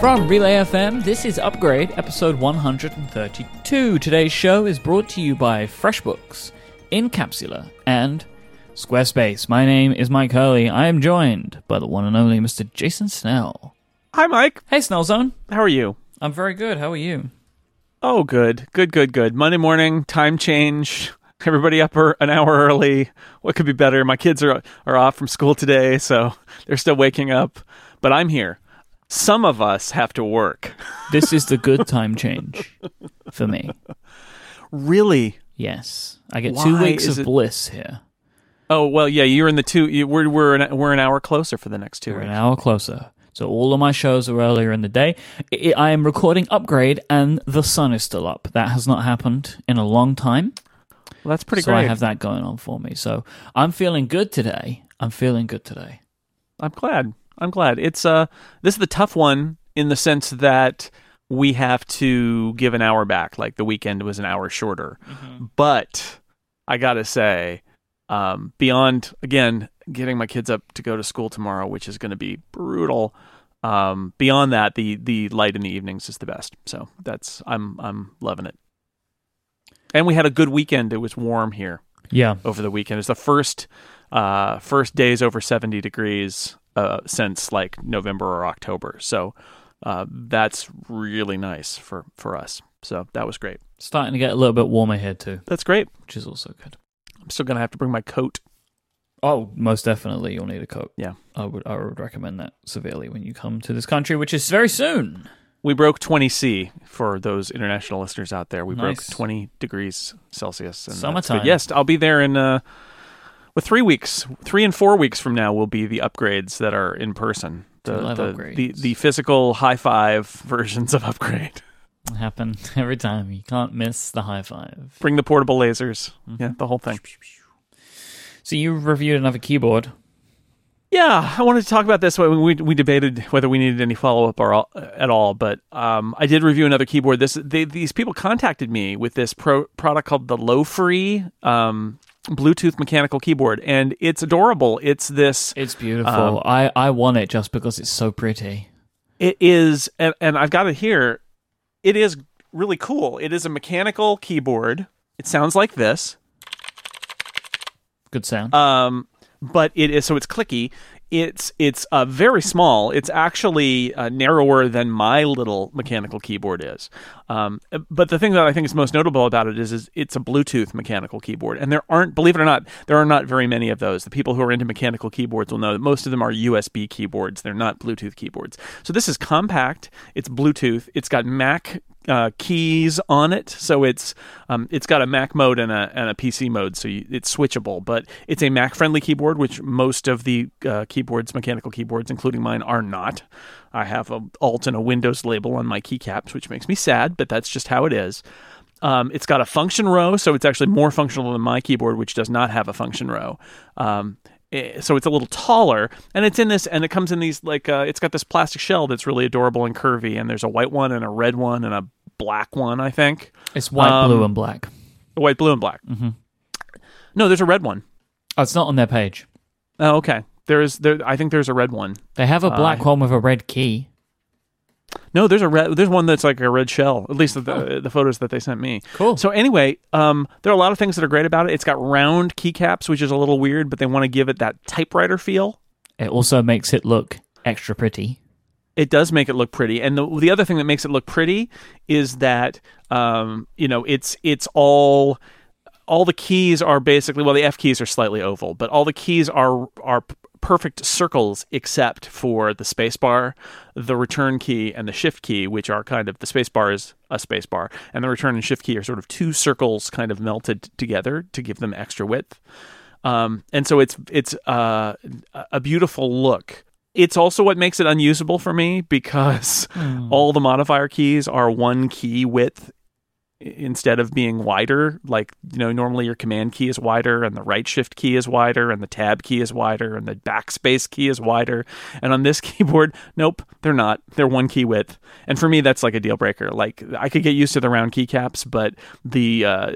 From Relay FM, this is Upgrade, episode 132. Today's show is brought to you by FreshBooks, Incapsula, and Squarespace. My name is Myke Hurley. I am joined by the one and only Mr. Jason Snell. Hi, Mike. Hey, Snellzone. How are you? I'm very good. How are you? Oh, good. Good, good, good. Monday morning, time change. Everybody up er- an hour early. What could be better? My kids are are off from school today, so they're still waking up, but I'm here. Some of us have to work. This is the good time change for me. Really? Yes. I get two weeks of it- bliss here. Oh, well, yeah, you're in the two you, we're we're an, we're an hour closer for the next 2 We're an hour closer. So all of my shows are earlier in the day. I I am recording Upgrade, and the sun is still up. That has not happened in a long time. Well, that's pretty so great. I have that going on for me. So I'm feeling good today. I'm feeling good today. I'm glad. I'm glad. It's uh this is the tough one in the sense that we have to give an hour back. Like the weekend was an hour shorter. But I gotta say, um, beyond again getting my kids up to go to school tomorrow, which is going to be brutal. Um, beyond that, the the light in the evenings is the best. So that's I'm I'm loving it. And we had a good weekend. It was warm here Yeah. over the weekend. It's the first uh, first days over 70 degrees uh, since like November or October. So uh, that's really nice for for us. So that was great. Starting to get a little bit warmer here too, That's great. which is also good. I'm still gonna have to bring my coat. Oh, most definitely you'll need a coat. Yeah. I would I would recommend that severely when you come to this country, which is very soon. We broke 20 C for those international listeners out there. We Nice. broke 20 degrees Celsius. And Summertime. Yes, I'll be there in uh, with three weeks, three and four weeks from now will be the upgrades that are in person. The the, the the physical high five versions of upgrade. Happen every time. You can't miss the high five. Bring the portable lasers. Mm-hmm. Yeah, the whole thing. So you reviewed another keyboard. Yeah, I wanted to talk about this. We we, we debated whether we needed any follow up or all, at all, but um, I did review another keyboard. This they, these people contacted me with this pro, product called the Lofree um, Bluetooth mechanical keyboard, and it's adorable. It's this. It's beautiful. Um, I, I want it just because it's so pretty. It is, and, and I've got it here. It is really cool. It is a mechanical keyboard. It sounds like this. Good sound. um, but it is so it's clicky. It's it's uh, very small. It's actually uh, narrower than my little mechanical keyboard is. Um, but the thing that I think is most notable about it is, is it's a Bluetooth mechanical keyboard, and there aren't, believe it or not, there are not very many of those. The people who are into mechanical keyboards will know that most of them are USB keyboards. They're not Bluetooth keyboards. So this is compact. It's Bluetooth. It's got Mac uh, keys on it, so it's um, it's got a Mac mode and a and a PC mode, so you, it's switchable. But it's a Mac friendly keyboard, which most of the uh, keyboards, mechanical keyboards, including mine, are not. I have a Alt and a Windows label on my keycaps, which makes me sad, but that's just how it is. Um, it's got a function row, so it's actually more functional than my keyboard, which does not have a function row. Um, eh, so it's a little taller, and it's in this, and it comes in these like uh, it's got this plastic shell that's really adorable and curvy, and there's a white one and a red one and a black one, I think, it's white, um, blue, and black. white, blue, and black. Mm-hmm. No, there's a red one. Oh, it's not on their page. Oh, okay. There is there. I think there's a red one. They have a black Uh, one with a red key. No, there's a red. There's one that's like a red shell. At least the the photos that they sent me. Cool. So anyway, um, there are a lot of things that are great about it. It's got round keycaps, which is a little weird, but they want to give it that typewriter feel. It also makes it look extra pretty. It does make it look pretty, and the the other thing that makes it look pretty is that um, you know it's it's all all the keys are basically well the F keys are slightly oval, but all the keys are are perfect circles except for the space bar, the return key, and the shift key, which are kind of the space bar is a space bar, and the return and shift key are sort of two circles kind of melted together to give them extra width. Um, and so it's it's uh, a beautiful look. It's also what makes it unusable for me because all the modifier keys are one key width instead of being wider. Like you know, normally your command key is wider, and the right shift key is wider, and the tab key is wider, and the backspace key is wider. And on this keyboard, nope, they're not. They're one key width. And for me, that's like a deal breaker. Like I could get used to the round keycaps, but the uh,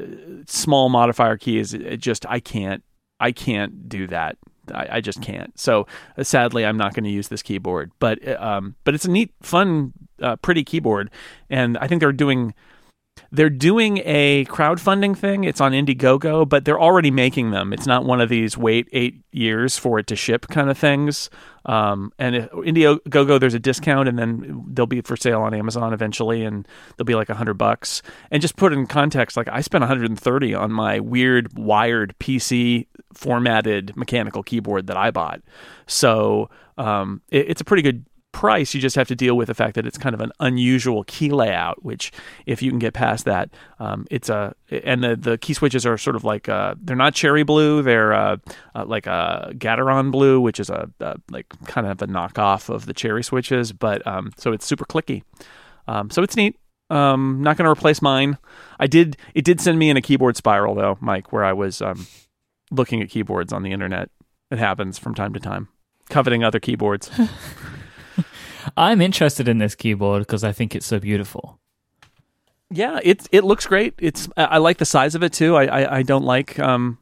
small modifier key is it just I can't. I can't do that. I, I just can't. So uh, sadly, I'm not going to use this keyboard. But uh, um, but it's a neat, fun, uh, pretty keyboard, and I think they're doing they're doing a crowdfunding thing. It's on Indiegogo, but they're already making them. It's not one of these wait eight years for it to ship kind of things. Um, and Indiegogo, there's a discount, and then they'll be for sale on Amazon eventually, and they'll be like a hundred bucks. And just put in context, like I spent 130 on my weird wired PC formatted mechanical keyboard that I bought. So um, it, it's a pretty good price, you just have to deal with the fact that it's kind of an unusual key layout. Which, if you can get past that, um, it's a and the the key switches are sort of like uh, they're not cherry blue, they're uh, uh, like a Gateron blue, which is a, a, like kind of a knockoff of the cherry switches. But um, so it's super clicky. Um, so it's neat. Um, not going to replace mine. I did. It did send me in a keyboard spiral though, Myke, where I was um, looking at keyboards on the internet. It happens from time to time, coveting other keyboards. I'm interested in this keyboard because I think it's so beautiful. Yeah, it it looks great. It's I like the size of it too. I I, I don't like um,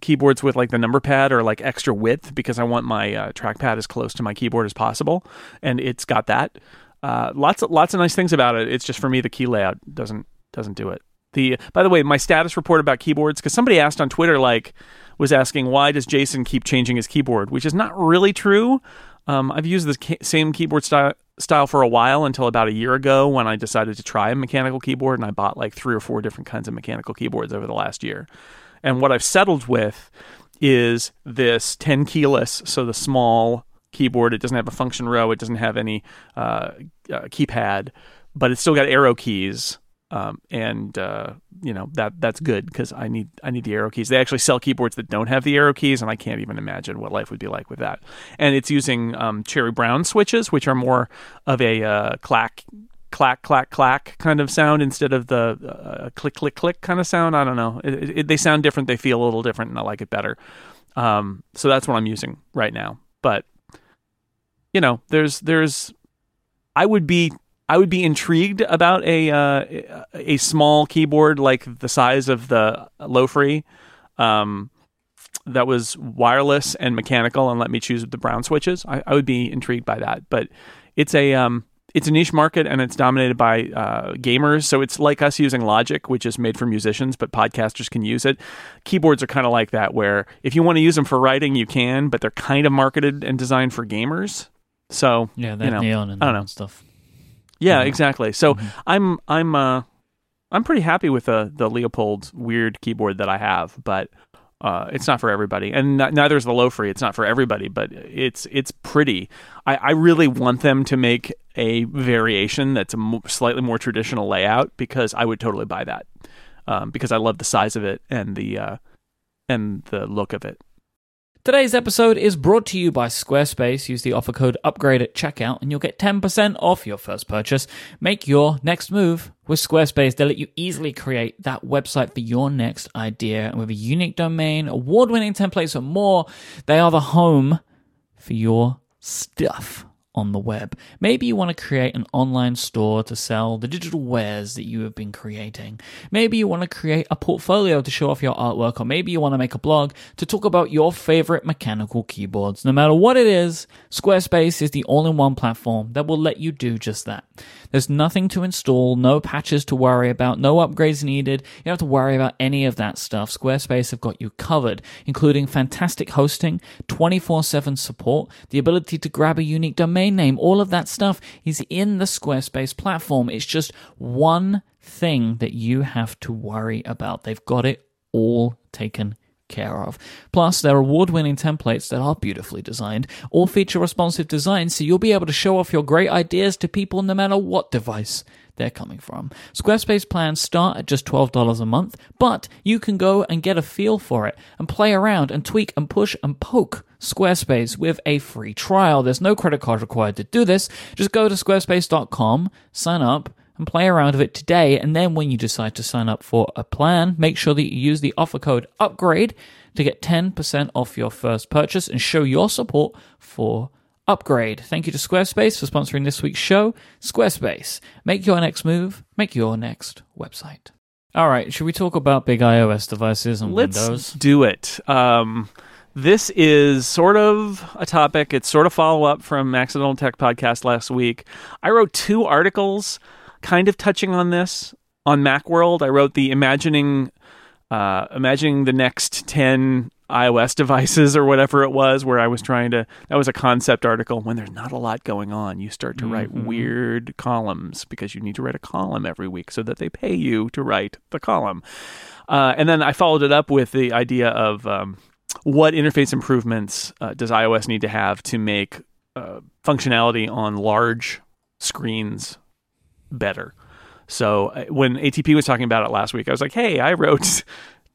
keyboards with like the number pad or like extra width because I want my uh, trackpad as close to my keyboard as possible, and it's got that. Uh, lots of lots of nice things about it. It's just for me the key layout doesn't doesn't do it. The by the way, my status report about keyboards because somebody asked on Twitter like was asking why does Jason keep changing his keyboard, which is not really true. Um, I've used the same keyboard style style for a while until about a year ago when I decided to try a mechanical keyboard and I bought like three or four different kinds of mechanical keyboards over the last year. And what I've settled with is this 10 keyless, so the small keyboard. It doesn't have a function row, it doesn't have any uh, uh, keypad, but it's still got arrow keys um, and uh, you know that that's good because I need I need the arrow keys. They actually sell keyboards that don't have the arrow keys, and I can't even imagine what life would be like with that. And it's using um, Cherry Brown switches, which are more of a uh, clack clack clack clack kind of sound instead of the uh, click click click kind of sound. I don't know. It, it, they sound different. They feel a little different, and I like it better. Um, so that's what I'm using right now. But you know, there's there's I would be I would be intrigued about a uh, a small keyboard like the size of the Lofree um, that was wireless and mechanical and let me choose the brown switches. I, I would be intrigued by that, but it's a um, it's a niche market and it's dominated by uh, gamers. So it's like us using Logic, which is made for musicians, but podcasters can use it. Keyboards are kind of like that, where if you want to use them for writing, you can, but they're kind of marketed and designed for gamers. So yeah, that you know, neon and I don't know stuff. Yeah, exactly. So mm-hmm. I'm I'm uh I'm pretty happy with the the Leopold weird keyboard that I have, but uh, it's not for everybody, and not, neither is the Lofree. It's not for everybody, but it's it's pretty. I, I really want them to make a variation that's a mo- slightly more traditional layout because I would totally buy that um, because I love the size of it and the uh, and the look of it. Today's episode is brought to you by Squarespace. Use the offer code UPGRADE at checkout and you'll get 10% off your first purchase. Make your next move with Squarespace. They let you easily create that website for your next idea. And with a unique domain, award winning templates, and more, they are the home for your stuff on the web. Maybe you want to create an online store to sell the digital wares that you have been creating. Maybe you want to create a portfolio to show off your artwork, or maybe you want to make a blog to talk about your favorite mechanical keyboards. No matter what it is, Squarespace is the all in one platform that will let you do just that. There's nothing to install, no patches to worry about, no upgrades needed. You don't have to worry about any of that stuff. Squarespace have got you covered, including fantastic hosting, 24 7 support, the ability to grab a unique domain name. All of that stuff is in the Squarespace platform. It's just one thing that you have to worry about. They've got it all taken care of. Plus, their award winning templates that are beautifully designed all feature responsive design, so you'll be able to show off your great ideas to people no matter what device they're coming from. Squarespace plans start at just $12 a month, but you can go and get a feel for it and play around and tweak and push and poke Squarespace with a free trial. There's no credit card required to do this. Just go to squarespace.com, sign up, and play around with it today. And then when you decide to sign up for a plan, make sure that you use the offer code UPGRADE to get 10% off your first purchase and show your support for Upgrade. Thank you to Squarespace for sponsoring this week's show. Squarespace, make your next move, make your next website. All right, should we talk about big iOS devices and Let's Windows? do it. Um, This is sort of a topic. It's sort of follow up from Accidental Tech podcast last week. I wrote two articles kind of touching on this on Macworld. I wrote the imagining uh, imagining the next 10 iOS devices or whatever it was, where I was trying to. That was a concept article. When there's not a lot going on, you start to write weird columns because you need to write a column every week so that they pay you to write the column. Uh, and then I followed it up with the idea of um, what interface improvements uh, does iOS need to have to make uh, functionality on large screens better. So uh, when ATP was talking about it last week, I was like, "Hey, I wrote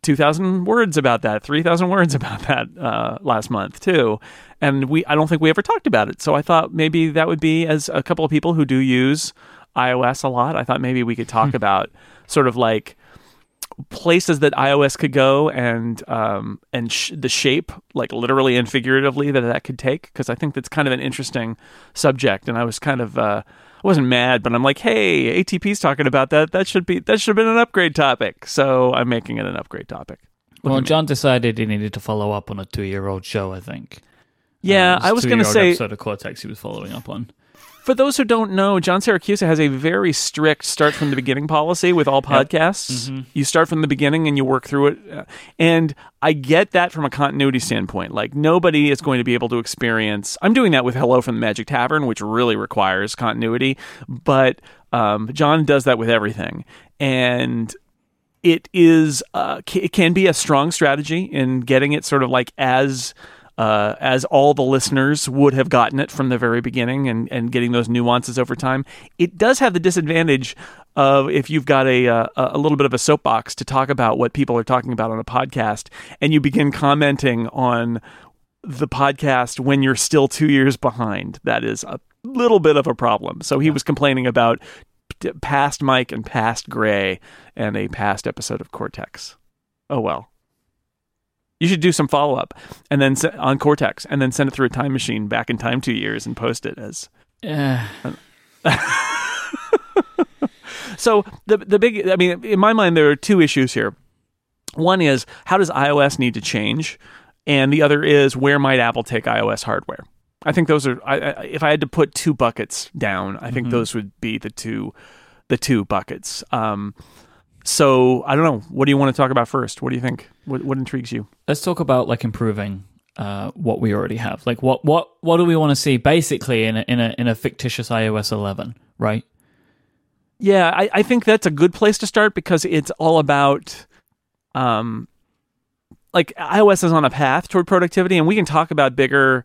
2,000 words about that, 3,000 words about that uh, last month too," and we I don't think we ever talked about it. So I thought maybe that would be as a couple of people who do use iOS a lot. I thought maybe we could talk about sort of like places that iOS could go and um, and sh- the shape, like literally and figuratively, that that could take. Because I think that's kind of an interesting subject, and I was kind of uh, wasn't mad, but I'm like, hey, ATP's talking about that. That should be that should have been an upgrade topic. So I'm making it an upgrade topic. Well, John decided he needed to follow up on a two-year-old show. I think. Yeah, Uh, I was going to say episode of Cortex he was following up on. For those who don't know, John Siracusa has a very strict start from the beginning policy with all podcasts. Mm-hmm. You start from the beginning and you work through it. And I get that from a continuity standpoint. Like nobody is going to be able to experience. I'm doing that with Hello from the Magic Tavern, which really requires continuity. But um, John does that with everything, and it is uh, it can be a strong strategy in getting it sort of like as uh, as all the listeners would have gotten it from the very beginning and, and getting those nuances over time. It does have the disadvantage of if you've got a, uh, a little bit of a soapbox to talk about what people are talking about on a podcast and you begin commenting on the podcast when you're still two years behind. That is a little bit of a problem. So he was complaining about past Myke and past Gray and a past episode of Cortex. Oh well. You should do some follow up and then se- on Cortex and then send it through a time machine back in time two years and post it as Yeah. So the the big I mean in my mind there are two issues here. One is how does iOS need to change, and the other is where might Apple take iOS hardware. I think those are I, I, if I had to put two buckets down, I think those would be the two the two buckets. Um, so I don't know. What do you want to talk about first? What do you think? What what intrigues you? Let's talk about like improving uh, what we already have. Like what what what do we want to see basically in a, in a in a fictitious iOS 11, right? Yeah, I, I think that's a good place to start because it's all about um like iOS is on a path toward productivity and we can talk about bigger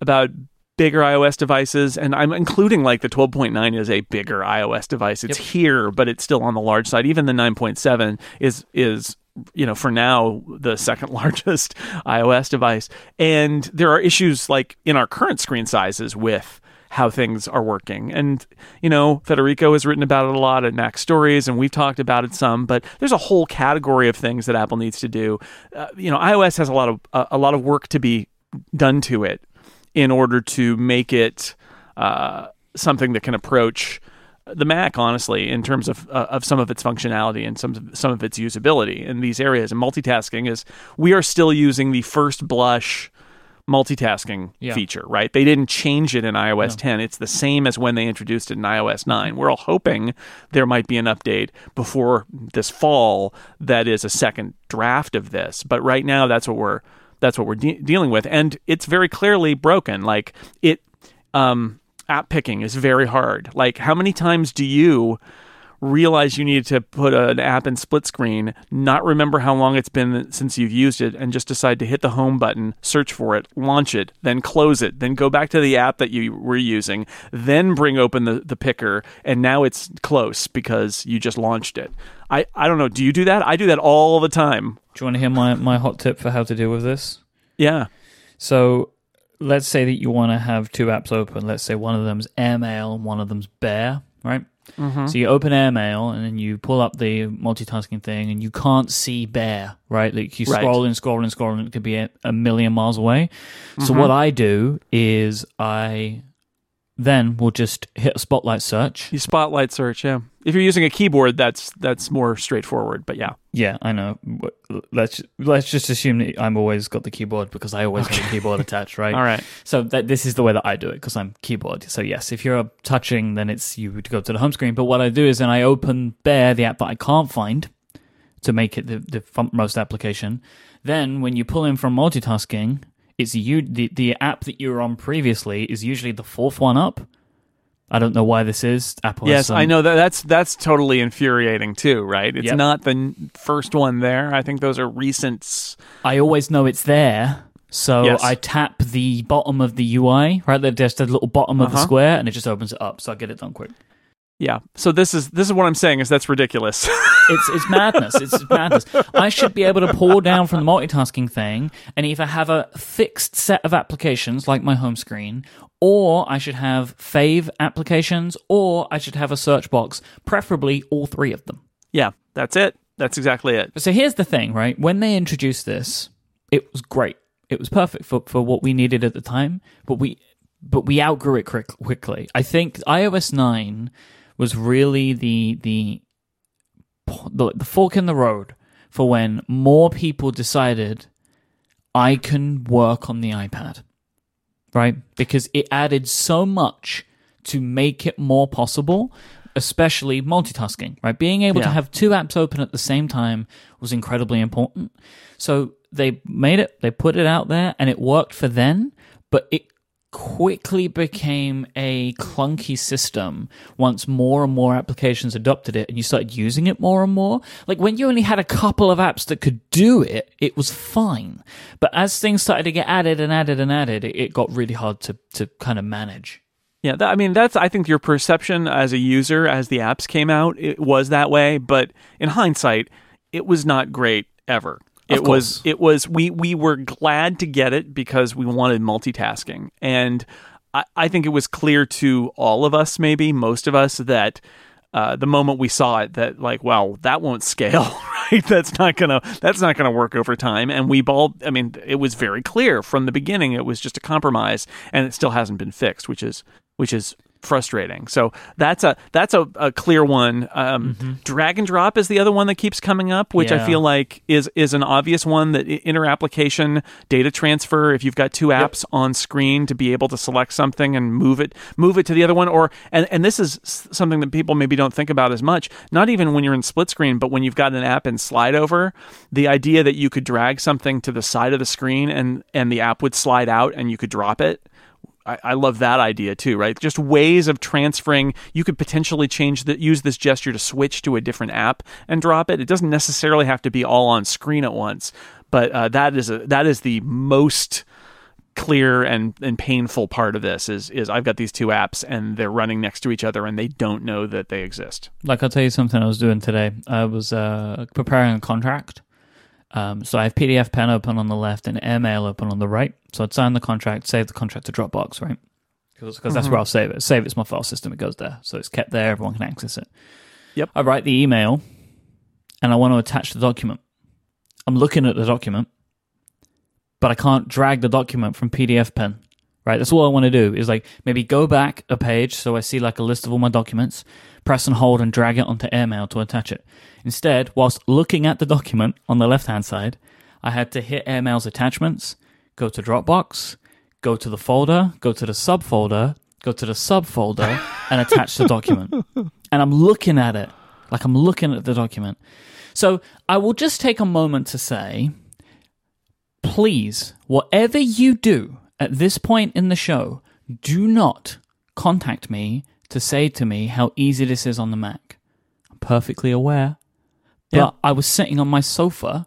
about bigger iOS devices and I'm including like the 12.9 is a bigger iOS device. It's here, but it's still on the large side. Even the 9.7 is is you know, for now, the second largest iOS device. And there are issues like in our current screen sizes with how things are working. And, you know, Federico has written about it a lot at MacStories, and we've talked about it some, but there's a whole category of things that Apple needs to do. Uh, you know, iOS has a lot of uh, a lot of work to be done to it in order to make it uh, something that can approach the Mac, honestly, in terms of uh, of some of its functionality and some of, some of its usability in these areas. And multitasking is we are still using the first blush multitasking Yeah. feature, right? They didn't change it in iOS 10. It's the same as when they introduced it in iOS 9. We're all hoping there might be an update before this fall that is a second draft of this. But right now that's what we're that's what we're de- dealing with and it's very clearly broken. Like it um app picking is very hard. Like how many times do you realize you need to put an app in split screen, not remember how long it's been since you've used it, and just decide to hit the home button, search for it, launch it, then close it, then go back to the app that you were using, then bring open the, the picker, and now it's close because you just launched it. I, I don't know. Do you do that? I do that all the time. Do you want to hear my, my hot tip for how to deal with this? Yeah. So let's say that you want to have two apps open. Let's say one of them's Airmail and one of them's Bear, right? Mm-hmm. So you open Airmail and then you pull up the multitasking thing and you can't see Bear, right? Like you Right. scroll and scroll and scroll and it could be a, a million miles away. So what mm-hmm. I do is I then we'll just hit a spotlight search. You spotlight search, yeah. If you're using a keyboard, that's that's more straightforward. But yeah, Yeah, I know. Let's let's just assume that I'm always got the keyboard because I always have a keyboard attached, right? all right. So that this is the way that I do it because I'm keyboard. So yes, if you're touching, then it's you would go to the home screen. But what I do is then I open Bear, the app that I can't find, to make it the the frontmost application. Then when you pull in from multitasking, it's you the the app that you were on previously is usually the fourth one up. I don't know why this is. Apple. has Yes, some- I know that that's that's totally infuriating too, right? It's Yep. not the first one there. I think those are recent. I always know it's there. So Yes. I tap the bottom of the UI, right? there, There's the little bottom of the Uh-huh. square, and it just opens it up. So I get it done quick. Yeah. So this is this is what I'm saying is that's ridiculous. It's it's madness. It's madness. I should be able to pull down from the multitasking thing and either have a fixed set of applications like my home screen, or I should have fave applications, or I should have a search box, preferably all three of them. yeah, that's it. That's exactly it. So here's the thing, right? When they introduced this, it was great. It was perfect for, for what we needed at the time, but we but we outgrew it quickly. I think iOS nine was really the the the, the fork in the road for when more people decided I can work on the iPad, right? Because it added so much to make it more possible, especially multitasking, right? Being able to have two apps open at the same time was incredibly important. So they made it, they put it out there, and it worked for then, but it quickly became a clunky system once more and more applications adopted it and you started using it more and more. Like when you only had a couple of apps that could do it, it was fine. But as things started to get added and added and added, it, it got really hard to, to kind of manage. Yeah, that, I mean that's I think your perception as a user as the apps came out it was that way, but in hindsight, it was not great ever. Of It was it was we we were glad to get it because we wanted multitasking, and I, I think it was clear to all of us, maybe most of us, that uh, the moment we saw it, that like, well, that won't scale, right? That's not gonna that's not gonna work over time. And we all, I mean, it was very clear from the beginning. It was just a compromise, and it still hasn't been fixed, which is which is frustrating. So that's a that's a, a clear one. Um, Drag and drop is the other one that keeps coming up, which I feel like is is an obvious one that inter application data transfer. If you've got two apps on screen to be able to select something and move it move it to the other one, or and and this is something that people maybe don't think about as much. Not even when you're in split screen, but when you've got an app in slide over, the idea that you could drag something to the side of the screen and and the app would slide out and you could drop it. I, love that idea too, right? Just ways of transferring. You could potentially change the use this gesture to switch to a different app and drop it. It doesn't necessarily have to be all on screen at once, but uh, that is a that is the most clear and, and painful part of this is is I've got these two apps and they're running next to each other and they don't know that they exist. Like I'll tell you something I was doing today. I was uh, preparing a contract. Um, so I have PDFpen open on the left and AirMail open on the right. So I'd sign the contract, save the contract to Dropbox, right? Because that's where I'll save it. Save it's my file system. It goes there, so it's kept there. Everyone can access it. Yep. I write the email, and I want to attach the document. I'm looking at the document, but I can't drag the document from PDFpen. Right, that's all I want to do is like maybe go back a page so I see like a list of all my documents, press and hold and drag it onto AirMail to attach it. Instead, whilst looking at the document on the left hand side, I had to hit AirMail's attachments, go to Dropbox, go to the folder, go to the subfolder, go to the subfolder, and attach the document. And I'm looking at it like I'm looking at the document. So I will just take a moment to say, please, whatever you do at this point in the show, do not contact me to say to me how easy this is on the Mac. I'm perfectly aware. But Yeah. I was sitting on my sofa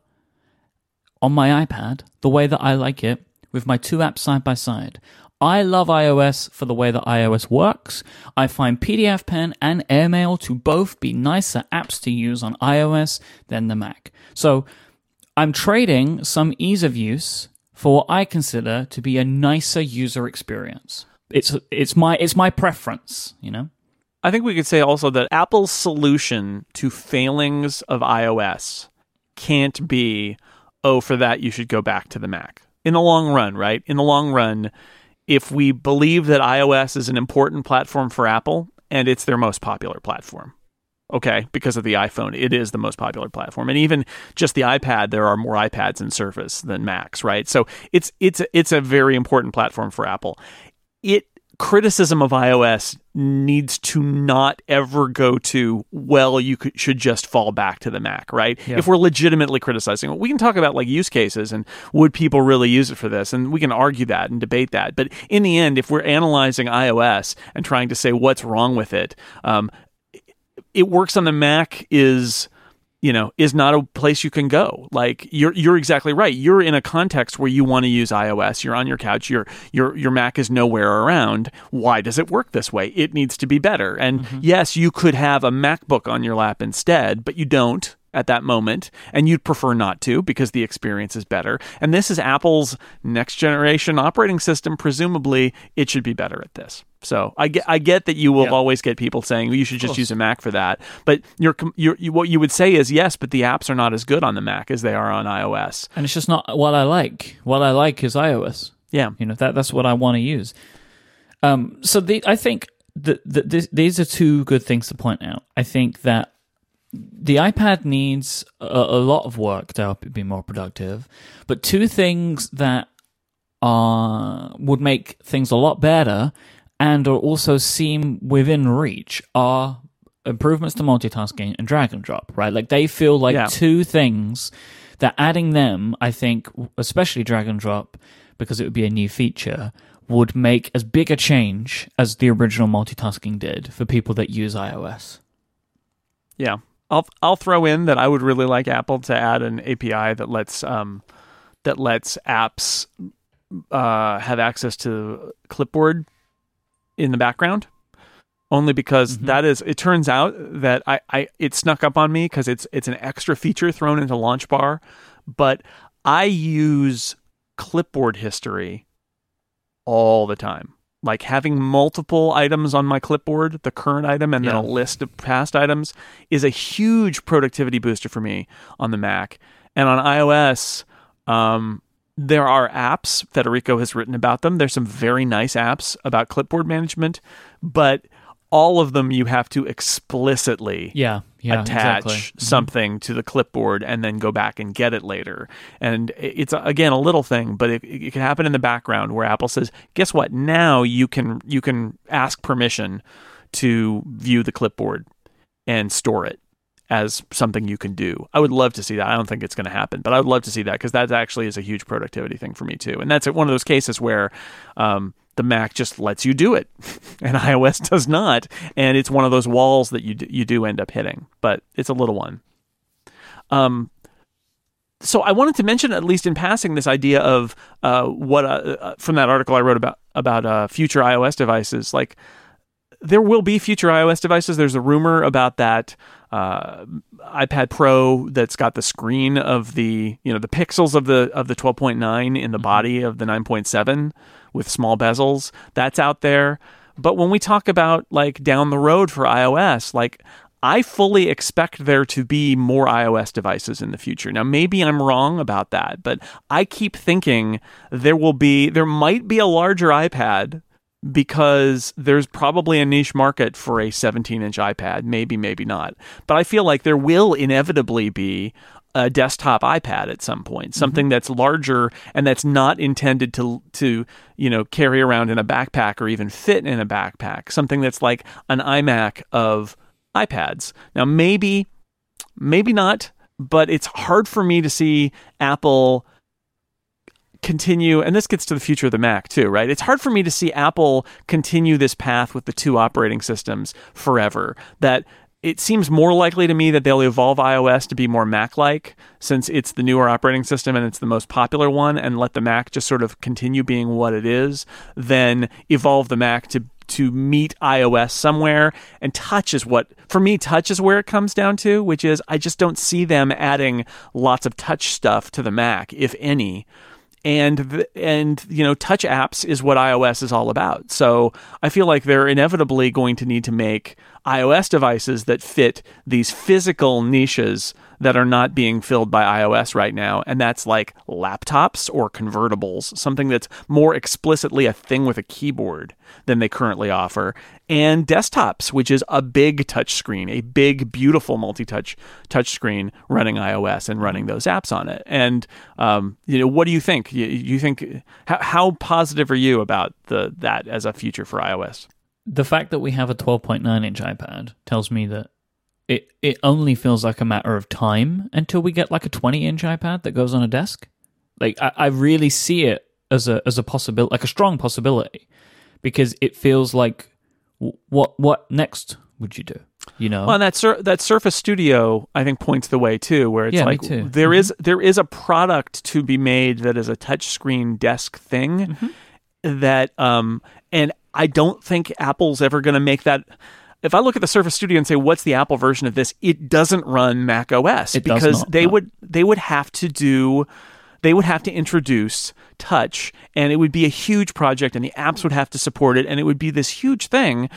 on my iPad the way that I like it with my two apps side by side. I love iOS for the way that iOS works. I find PDFpen and AirMail to both be nicer apps to use on iOS than the Mac. So I'm trading some ease of use for what I consider to be a nicer user experience. It's it's my it's my preference, you know. I think we could say also that Apple's solution to failings of iOS can't be, oh, for that you should go back to the Mac. In the long run, right? In the long run, if we believe that iOS is an important platform for Apple and it's their most popular platform. Okay, because of the iPhone, it is the most popular platform, and even just the iPad, there are more iPads in Surface than Macs, right? So it's it's it's a very important platform for Apple. It criticism of iOS needs to not ever go to well you could, should just fall back to the Mac right? Yeah. if we're legitimately criticizing it we can talk about like use cases and would people really use it for this? And we can argue that and debate that. But in the end if we're analyzing iOS and trying to say what's wrong with it um, it works on the Mac is you know is not a place you can go. Like you're you're exactly right. You're in a context where you want to use iOS. You're on your couch. Your your your Mac is nowhere around. Why does it work this way? It needs to be better. And mm-hmm. yes you could have a MacBook on your lap instead but you don't at that moment and you'd prefer not to because the experience is better and this is Apple's next generation operating system presumably it should be better at this so I get I get that you will Yeah. always get people saying well, you should just use a Mac for that. But you're, you're, you, what you would say is yes, but the apps are not as good on the Mac as they are on iOS. And it's just not what I like. What I like is iOS. Yeah, You know that that's what I want to use. Um, so the, I think that this, these are two good things to point out. I think that the iPad needs a, a lot of work to help it be more productive, but two things that are would make things a lot better and are also seem within reach are improvements to multitasking and drag and drop. Right, like they feel like Yeah. two things that adding them, I think, especially drag and drop, because it would be a new feature, would make as big a change as the original multitasking did for people that use iOS. yeah. I'll I'll throw in that I would really like Apple to add an API that lets um, that lets apps uh, have access to clipboard in the background. Only because Mhm. that is, it turns out that I, I it snuck up on me because it's it's an extra feature thrown into LaunchBar, but I use clipboard history all the time. Like having multiple items on my clipboard, the current item and then a list of past items is a huge productivity booster for me on the Mac. And on iOS, um, there are apps. Federico has written about them. There's some very nice apps about clipboard management, but all of them you have to explicitly Yeah, yeah, attach exactly. Mhm. something to the clipboard and then go back and get it later. And it's again a little thing, but it, it can happen in the background where Apple says, "Guess what? Now you can you can ask permission to view the clipboard and store it." As something you can do, I would love to see that. I don't think it's going to happen, but I would love to see that because that actually is a huge productivity thing for me too. And that's one of those cases where um, the Mac just lets you do it, and iOS does not. And it's one of those walls that you d- you do end up hitting, but it's a little one. Um, so I wanted to mention, at least in passing, this idea of uh, what uh, uh, from that article I wrote about about uh, future iOS devices. Like there will be future iOS devices. There's a rumor about that uh, iPad Pro that's got the screen of the you know the pixels of the of the 12.9 in the body of the 9.7 with small bezels. That's out there. But when we talk about like down the road for iOS, like I fully expect there to be more iOS devices in the future. Now, maybe I'm wrong about that, but I keep thinking there will be, there might be a larger iPad because there's probably a niche market for a 17 inch iPad. Maybe, maybe not. But I feel like there will inevitably be a desktop iPad at some point, something that's larger and that's not intended to to you know carry around in a backpack or even fit in a backpack. Something that's like an iMac of iPads. Now maybe maybe not, but it's hard for me to see Apple continue and this gets to the future of the Mac too, right? It's hard for me to see Apple continue this path with the two operating systems forever. That it seems more likely to me that they'll evolve iOS to be more Mac like since it's the newer operating system and it's the most popular one and let the Mac just sort of continue being what it is than evolve the Mac to to meet iOS somewhere. And touch is what for me touch is where it comes down to which is I just don't see them adding lots of touch stuff to the Mac if any and and you know touch apps is what iOS is all about. So I feel like they're inevitably going to need to make iOS devices that fit these physical niches that are not being filled by iOS right now, and that's like laptops or convertibles, something that's more explicitly a thing with a keyboard than they currently offer, and desktops, which is a big touch screen, a big, beautiful multi-touch touch screen running iOS and running those apps on it. And um, you know, what do you think? You, you think how, how positive are you about the that as a future for iOS? The fact that we have a 12.9 inch iPad tells me that it it only feels like a matter of time until we get like a 20 inch iPad that goes on a desk. Like I, I really see it as a as a possibility, like a strong possibility, because it feels like what what next would you do? You know, well, and that Sur- that Surface Studio I think points the way too, where it's Yeah, like there Mhm. is there is a product to be made that is a touchscreen desk thing Mm-hmm. that um and I don't think Apple's ever going to make that. If I look at the Surface Studio and say what's the Apple version of this, it doesn't run Mac OS It because not, they no. would they would have to do they would have to introduce touch and it would be a huge project and the apps would have to support it and it would be this huge thing.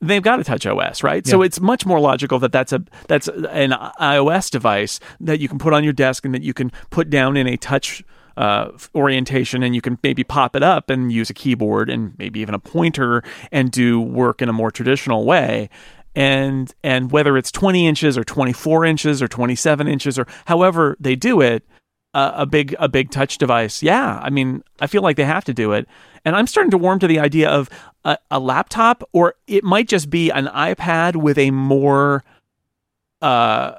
They've got a touch os right? So it's much more logical that that's a that's an ios device that you can put on your desk and that you can put down in a touch uh, orientation and you can maybe pop it up and use a keyboard and maybe even a pointer and do work in a more traditional way. And and whether it's 20 inches or 24 inches or 27 inches or however they do it a, a big a big touch device yeah i mean i feel like they have to do it. And i'm starting to warm to the idea of a, a laptop or it might just be an ipad with a more uh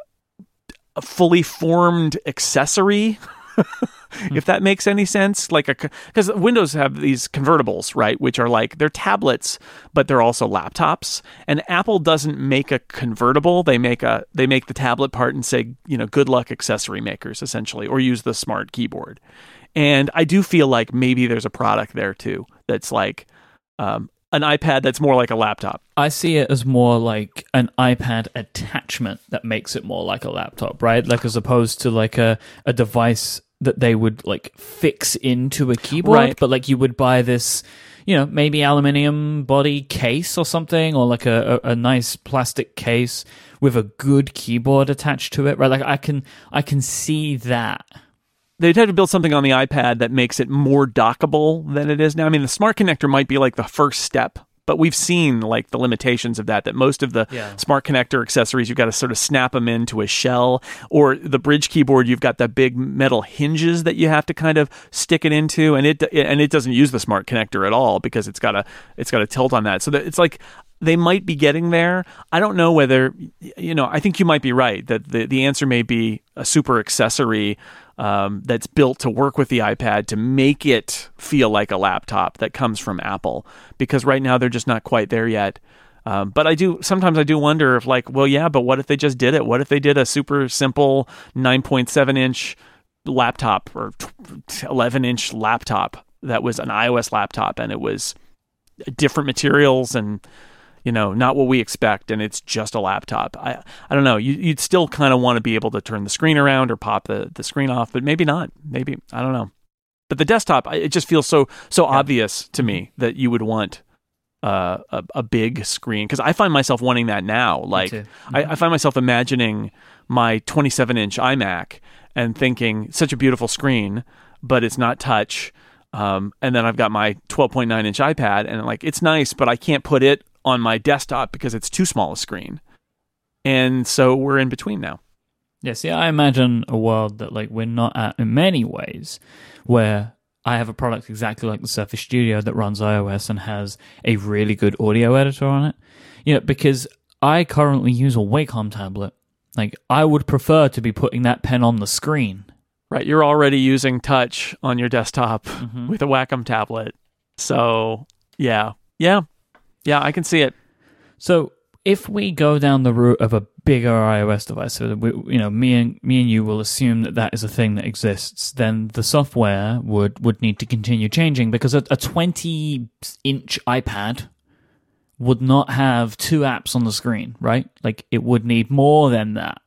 fully formed accessory if that makes any sense like a because windows have these convertibles right which are like they're tablets but they're also laptops. And apple doesn't make a convertible. They make a they make the tablet part and say you know good luck accessory makers essentially or use the smart keyboard. And i do feel like maybe there's a product there too that's like um, an ipad that's more like a laptop I see it as more like an iPad attachment that makes it more like a laptop, right? Like as opposed to like a, a device that they would like fix into a keyboard, Right. but like you would buy this, you know, maybe aluminium body case or something, or like a, a, a nice plastic case with a good keyboard attached to it, right? Like I can I can see that. They'd have to build something on the iPad that makes it more dockable than it is now. I mean, the smart connector might be like the first step, but we've seen like the limitations of that. That most of the Yeah. smart connector accessories, you've got to sort of snap them into a shell, or the Brydge keyboard, you've got the big metal hinges that you have to kind of stick it into, and it and it doesn't use the smart connector at all because it's got a it's got a tilt on that. So that it's like they might be getting there. I don't know whether you know. I think you might be right that the the answer may be a super accessory um, that's built to work with the iPad to make it feel like a laptop that comes from Apple. Because right now they're just not quite there yet. Um, but I do sometimes I do wonder if like, well, yeah, but what if they just did it? What if they did a super simple 9.7 inch laptop or 11 inch laptop that was an iOS laptop and it was different materials and you know not what we expect and it's just a laptop. I i don't know. You, you'd still kind of want to be able to turn the screen around or pop the, the screen off but maybe not. Maybe i don't know. But the desktop I- it just feels so so obvious to me that you would want uh, a, a big screen because i find myself wanting that now. Like. I, I find myself imagining my 27 inch imac and thinking such a beautiful screen but it's not touch. Um, and then I've got my 12.9 inch iPad, and like it's nice, but I can't put it on my desktop because it's too small a screen. And so we're in between now. Yeah, see, I imagine a world that like we're not at in many ways, where I have a product exactly like the Surface Studio that runs iOS and has a really good audio editor on it. You know, because I currently use a Wacom tablet. Like, I would prefer to be putting that pen on the screen. Right, you're already using touch on your desktop Mm-hmm. with a Wacom tablet. So yeah, yeah, yeah, I can see it. So if we go down the route of a bigger iOS device, so that we, you know, me and me and you will assume that that is a thing that exists, then the software would would need to continue changing because a, a 20 inch iPad would not have two apps on the screen, right? Like it would need more than that.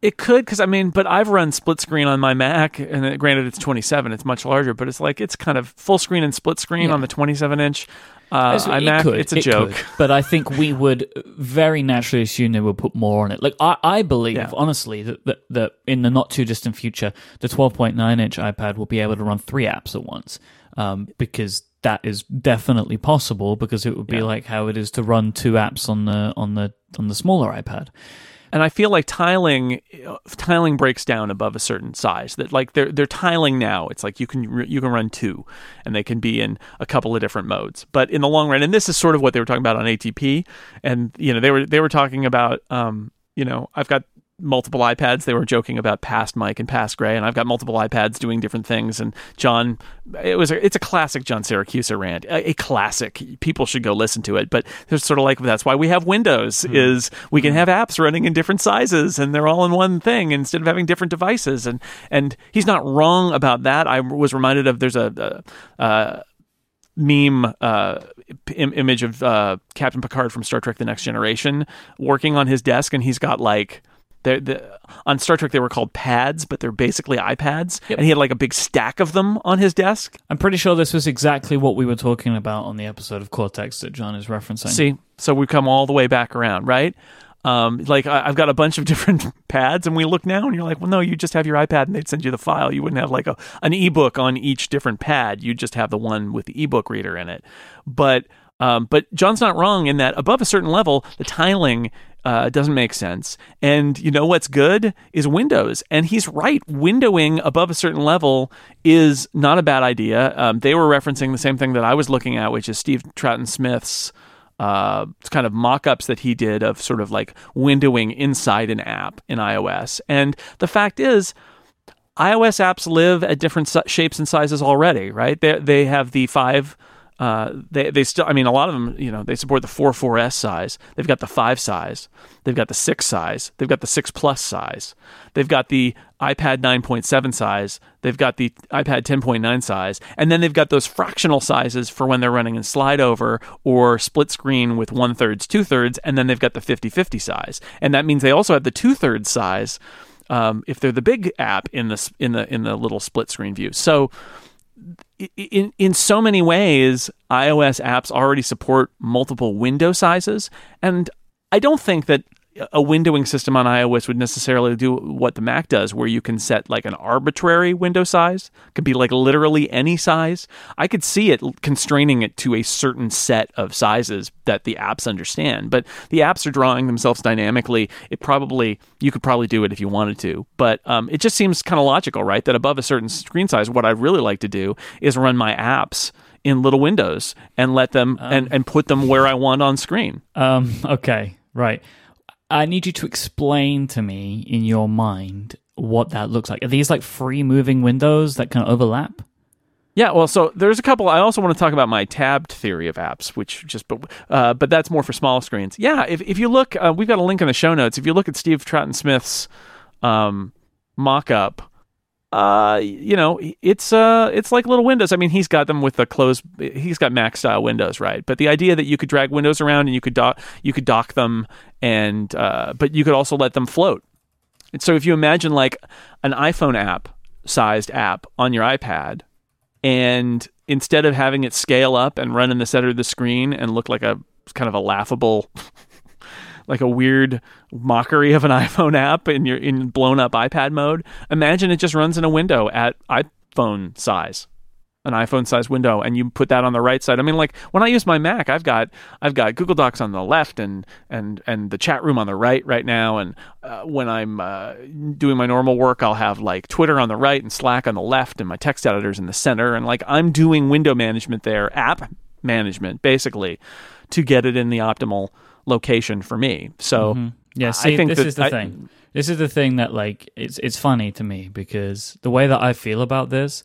It could, because I mean, but I've run split screen on my Mac, and it, granted it's 27, it's much larger, but it's like it's kind of full screen and split screen Yeah. on the 27 inch uh, iMac. it could, it's a it joke. could. but I think we would very naturally assume they would put more on it. Like I, I believe, Yeah. honestly, that, that that in the not too distant future, the 12.9 inch iPad will be able to run three apps at once, um, because that is definitely possible. Because it would be Yeah. like how it is to run two apps on the on the on the smaller iPad. And I feel like tiling tiling breaks down above a certain size. That like they're they're tiling now. It's like you can you can run two, and they can be in a couple of different modes. But in the long run, and this is sort of what they were talking about on ATP, and you know they were they were talking about um you know I've got multiple iPads. They were joking about past Myke and past Grey, and I've got multiple iPads doing different things. And John, it was a, it's a classic John Siracusa rant, a, a classic. People should go listen to it. But there's sort of like that's why we have Windows is we can have apps running in different sizes and they're all in one thing instead of having different devices. And and he's not wrong about that. I was reminded of there's a. a, a meme uh, Im- image of uh, Captain Picard from Star Trek: The Next Generation working on his desk, and he's got like. They're- The, on Star Trek, they were called pads, but they're basically iPads, Yep. and he had like a big stack of them on his desk. I'm pretty sure this was exactly what we were talking about on the episode of Cortex that John is referencing. See, so we've come all the way back around, right? Um, like I, I've got a bunch of different pads, and we look now, and you're like, well, no, you just have your iPad, and they'd send you the file. You wouldn't have like a an ebook on each different pad. You'd just have the one with the ebook reader in it. But um, but John's not wrong in that above a certain level, the tiling uh, it doesn't make sense. And you know what's good is Windows, and he's right. Windowing above a certain level is not a bad idea. Um, they were referencing the same thing that I was looking at, which is Steve Troughton Smith's uh, kind of mock-ups that he did of sort of like windowing inside an app in iOS. And the fact is, iOS apps live at different shapes and sizes already, right? They they have the five. Uh, they they still. I mean, a lot of them. You know, they support the four 4S size. They've got the five size. They've got the six size. They've got the six plus size. They've got the iPad 9.7 size. They've got the iPad 10.9 size, and then they've got those fractional sizes for when they're running in slide over or split screen with one thirds, two thirds, and then they've got the 50-50 size. And that means they also have the two thirds size um, if they're the big app in the in the in the little split screen view. So in in so many ways, iOS apps already support multiple window sizes, and I don't think that a windowing system on iOS would necessarily do what the Mac does, where you can set like an arbitrary window size. It could be like literally any size. I could see it constraining it to a certain set of sizes that the apps understand. But the apps are drawing themselves dynamically. It probably you could probably do it if you wanted to, but um, it just seems kind of logical, right? That above a certain screen size, what I'd really like to do is run my apps in little windows and let them and, and put them where I want on screen. Um, okay, right. I need you to explain to me in your mind what that looks like. Are these like free moving windows that can overlap? Yeah, well, so there's a couple. I also want to talk about my tabbed theory of apps, which just, but, uh, but that's more for small screens. Yeah, if if you look, uh, we've got a link in the show notes. If you look at Steve Troughton Smith's um, mock-up, uh, you know, it's uh, it's like little windows. I mean, he's got them with the closed. He's got Mac style windows, right? But the idea that you could drag windows around and you could dock, you could dock them, and uh, but you could also let them float. And so if you imagine like an iPhone app sized app on your iPad, and instead of having it scale up and run in the center of the screen and look like a kind of a laughable like a weird mockery of an iPhone app in your in blown up iPad mode, imagine it just runs in a window at iPhone size. An iPhone size window and you put that on the right side. I mean like when I use my Mac, I've got I've got Google Docs on the left and and and the chat room on the right right now and uh, when I'm uh, doing my normal work, I'll have like Twitter on the right and Slack on the left and my text editors in the center and like I'm doing window management there, app management basically to get it in the optimal location for me. So Yeah, I think this is the I- thing. This is the thing that like it's it's funny to me because the way that I feel about this,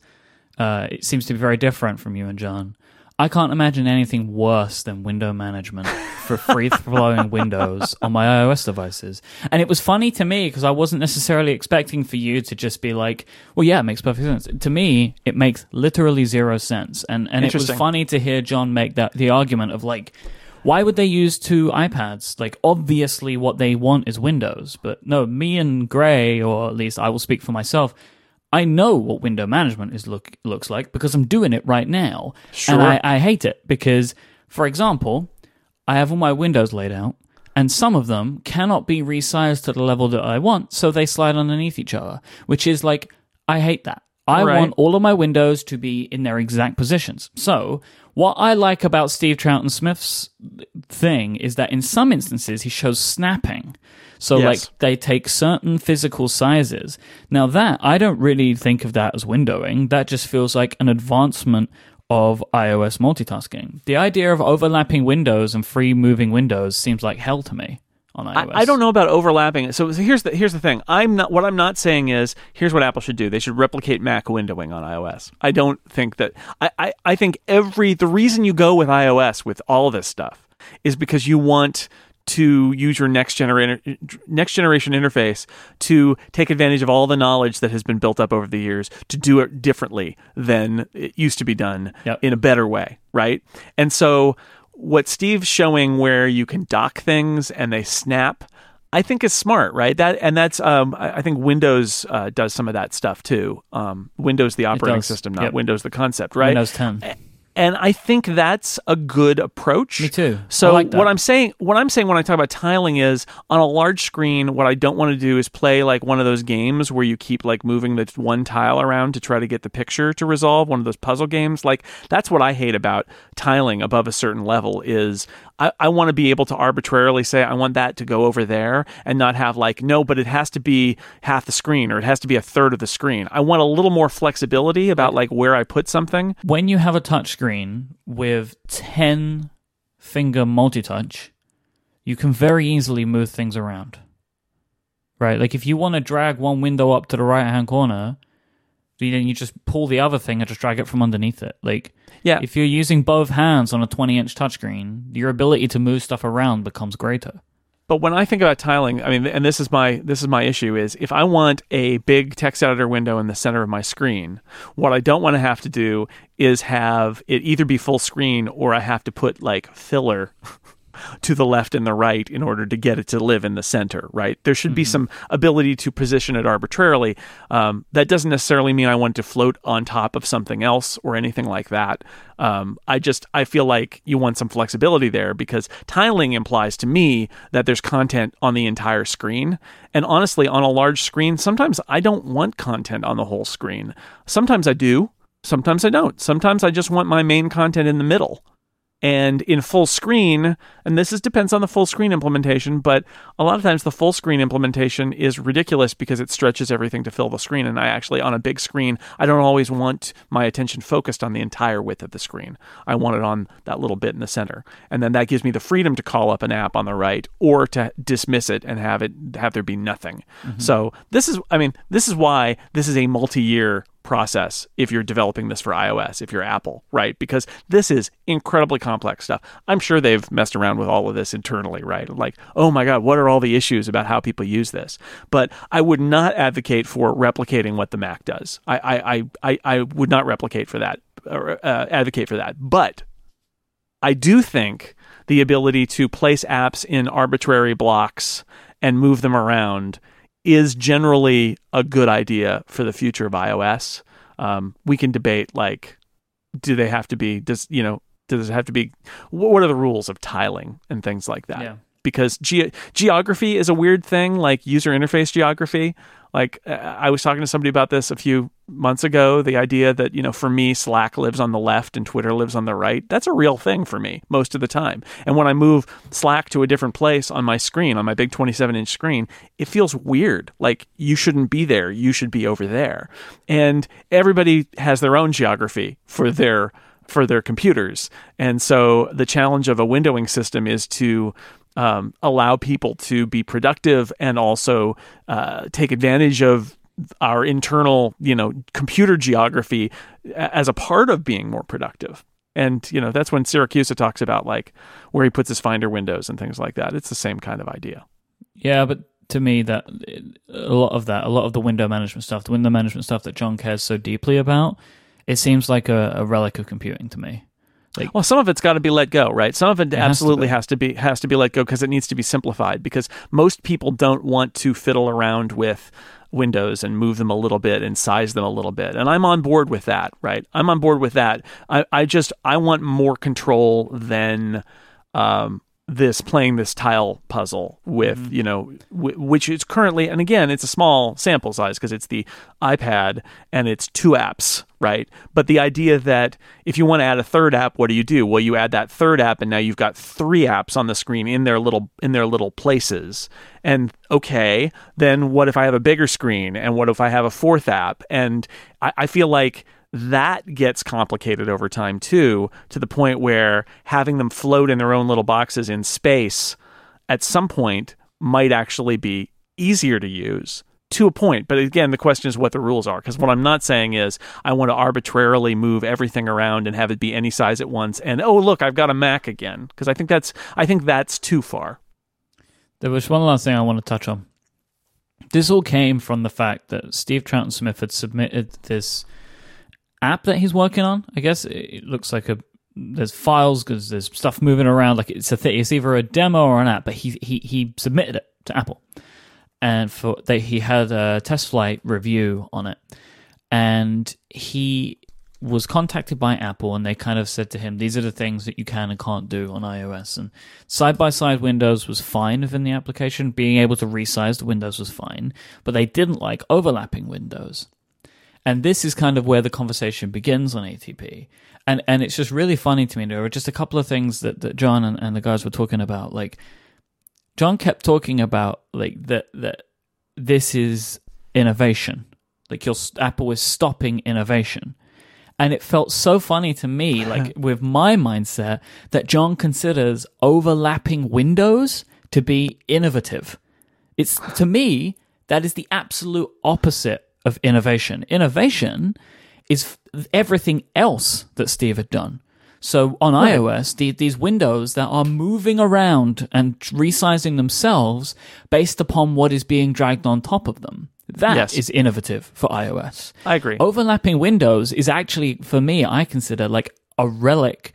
uh, it seems to be very different from you and John. I can't imagine anything worse than window management for free flowing windows on my iOS devices. And it was funny to me because I wasn't necessarily expecting for you to just be like, well, yeah, it makes perfect sense. To me, it makes literally zero sense. And, and it was funny to hear John make that the argument of like, why would they use two iPads? Like, obviously, what they want is Windows. But no, me and Grey, or at least I will speak for myself. I know what window management is look looks like because I'm doing it right now, Sure. and I, I hate it because, for example, I have all my windows laid out, and some of them cannot be resized to the level that I want, so they slide underneath each other, which is like I hate that. I Right. want all of my windows to be in their exact positions. So, what I like about Steve Troughton Smith's thing is that in some instances he shows snapping. So, Yes. like, they take certain physical sizes. Now, that, I don't really think of that as windowing. That just feels like an advancement of iOS multitasking. The idea of overlapping windows and free moving windows seems like hell to me on iOS. I, I don't know about overlapping. So, so here's the here's the thing. I'm not what I'm not saying is here's what Apple should do. They should replicate Mac windowing on iOS. I don't think that. I, I, I think every the reason you go with iOS with all this stuff is because you want to use your next generation next generation interface to take advantage of all the knowledge that has been built up over the years to do it differently than it used to be done Yep. in a better way, right? And so what Steve's showing where you can dock things and they snap, I think is smart, right? That and that's um, I think Windows uh, does some of that stuff too. Um, Windows the operating system, not Yep. Windows the concept, right? Windows 10. And I think that's a good approach. Me too. So like what I'm saying, what I'm saying when I talk about tiling is on a large screen. What I don't want to do is play like one of those games where you keep like moving the one tile around to try to get the picture to resolve. One of those puzzle games. Like that's what I hate about tiling above a certain level. Is I, I want to be able to arbitrarily say I want that to go over there and not have like no, but it has to be half the screen or it has to be a third of the screen. I want a little more flexibility about like where I put something. when you have a touchscreen with 10 finger multi-touch, you can very easily move things around. Right? Like if you want to drag one window up to the right hand corner, then you just pull the other thing and just drag it from underneath it. Like Yeah. if you're using both hands on a 20 inch touchscreen, your ability to move stuff around becomes greater. But when I think about tiling, I mean, and this is my this is my issue is if I want a big text editor window in the center of my screen, what I don't want to have to do is have it either be full screen or I have to put like filler to the left and the right in order to get it to live in the center. Right? There should be some ability to position it arbitrarily. Um, that doesn't necessarily mean I want to float on top of something else or anything like that. Um, I just I feel like you want some flexibility there because tiling implies to me that there's content on the entire screen. And honestly, on a large screen, sometimes I don't want content on the whole screen. Sometimes I do. Sometimes I don't. Sometimes I just want my main content in the middle. And in full screen, and this is depends on the full screen implementation, but a lot of times the full screen implementation is ridiculous because it stretches everything to fill the screen. And I actually, on a big screen, I don't always want my attention focused on the entire width of the screen. I want it on that little bit in the center. And then that gives me the freedom to call up an app on the right or to dismiss it and have it have there be nothing. Mm-hmm. So this is I mean, this is why this is a multi-year process if you're developing this for iOS, if you're Apple, right? Because this is incredibly complex stuff. I'm sure they've messed around with all of this internally, right? Like, oh my God, what are all the issues about how people use this? But I would not advocate for replicating what the Mac does. I I I, I, would not replicate for that, or, uh, advocate for that. But I do think the ability to place apps in arbitrary blocks and move them around is generally a good idea for the future of iOS. Um, we can debate like, do they have to be? Does you know? Does it have to be? What are the rules of tiling and things like that? Yeah. Because ge- geography is a weird thing, like user interface geography. Like uh, I was talking to somebody about this a few months ago. The idea that you know, for me, Slack lives on the left and Twitter lives on the right. That's a real thing for me most of the time. And when I move Slack to a different place on my screen, on my big 27 inch screen, it feels weird. Like you shouldn't be there. You should be over there. And everybody has their own geography for their for their computers. And so the challenge of a windowing system is to um, allow people to be productive and also uh, take advantage of our internal, you know, computer geography as a part of being more productive. And you know that's when Siracusa talks about like where he puts his Finder windows and things like that. It's the same kind of idea. Yeah, but to me, that a lot of that, a lot of the window management stuff, the window management stuff that John cares so deeply about, it seems like a, a relic of computing to me. Well, some of it's got to be let go, right? Some of it, to absolutely has to be has to be let go because it needs to be simplified. Because most people don't want to fiddle around with windows and move them a little bit and size them a little bit. And I'm on board with that, right? I'm on board with that. I, I just I want more control than um, this playing this tile puzzle with mm-hmm. you know w- which is currently and again it's a small sample size because it's the iPad and it's two apps right? But the idea that if you want to add a third app what do you do? Well you add that third app and now you've got three apps on the screen in their little in their little places. And okay then what if I have a bigger screen? And what if I have a fourth app? And I, I feel like that gets complicated over time too, to the point where having them float in their own little boxes in space at some point might actually be easier to use to a point. But again, the question is what the rules are. Because what I'm not saying is I want to arbitrarily move everything around and have it be any size at once. And oh, look, I've got a Mac again. Because I think that's I think that's too far. There was one last thing I want to touch on. This all came from the fact that Steve Troughton Smith had submitted this app that he's working on. I guess it looks like a there's files because there's stuff moving around. Like it's a th- it's either a demo or an app, but he he he submitted it to Apple, and for they he had a test flight review on it, and he was contacted by Apple and they kind of said to him, these are the things that you can and can't do on iOS. And side by side windows was fine within the application. Being able to resize the windows was fine, but they didn't like overlapping windows. And this is kind of where the conversation begins on ATP. And and it's just really funny to me. There were just a couple of things that, that John and, and the guys were talking about. Like John kept talking about like that that this is innovation. Like your Apple is stopping innovation. And it felt so funny to me, like with my mindset, that John considers overlapping windows to be innovative. It's to me, that is the absolute opposite of innovation. Innovation is everything else that Steve had done. So on iOS, the, these windows that are moving around and resizing themselves based upon what is being dragged on top of them. That is Yes. innovative for iOS. I agree. Overlapping windows is actually, for me, I consider like a relic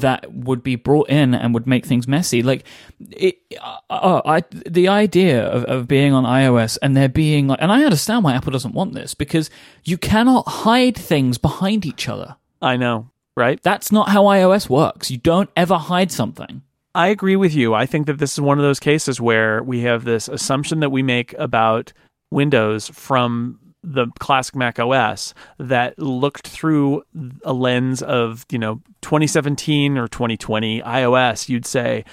that would be brought in and would make things messy. Like, it, uh, uh, I, the idea of, of being on iOS and there being like, and I understand why Apple doesn't want this because you cannot hide things behind each other. I know, right? That's not how iOS works. You don't ever hide something. I agree with you. I think that this is one of those cases where we have this assumption that we make about Windows from the classic Mac OS that looked through a lens of, you know, 2017 or 2020 iOS, you'd say,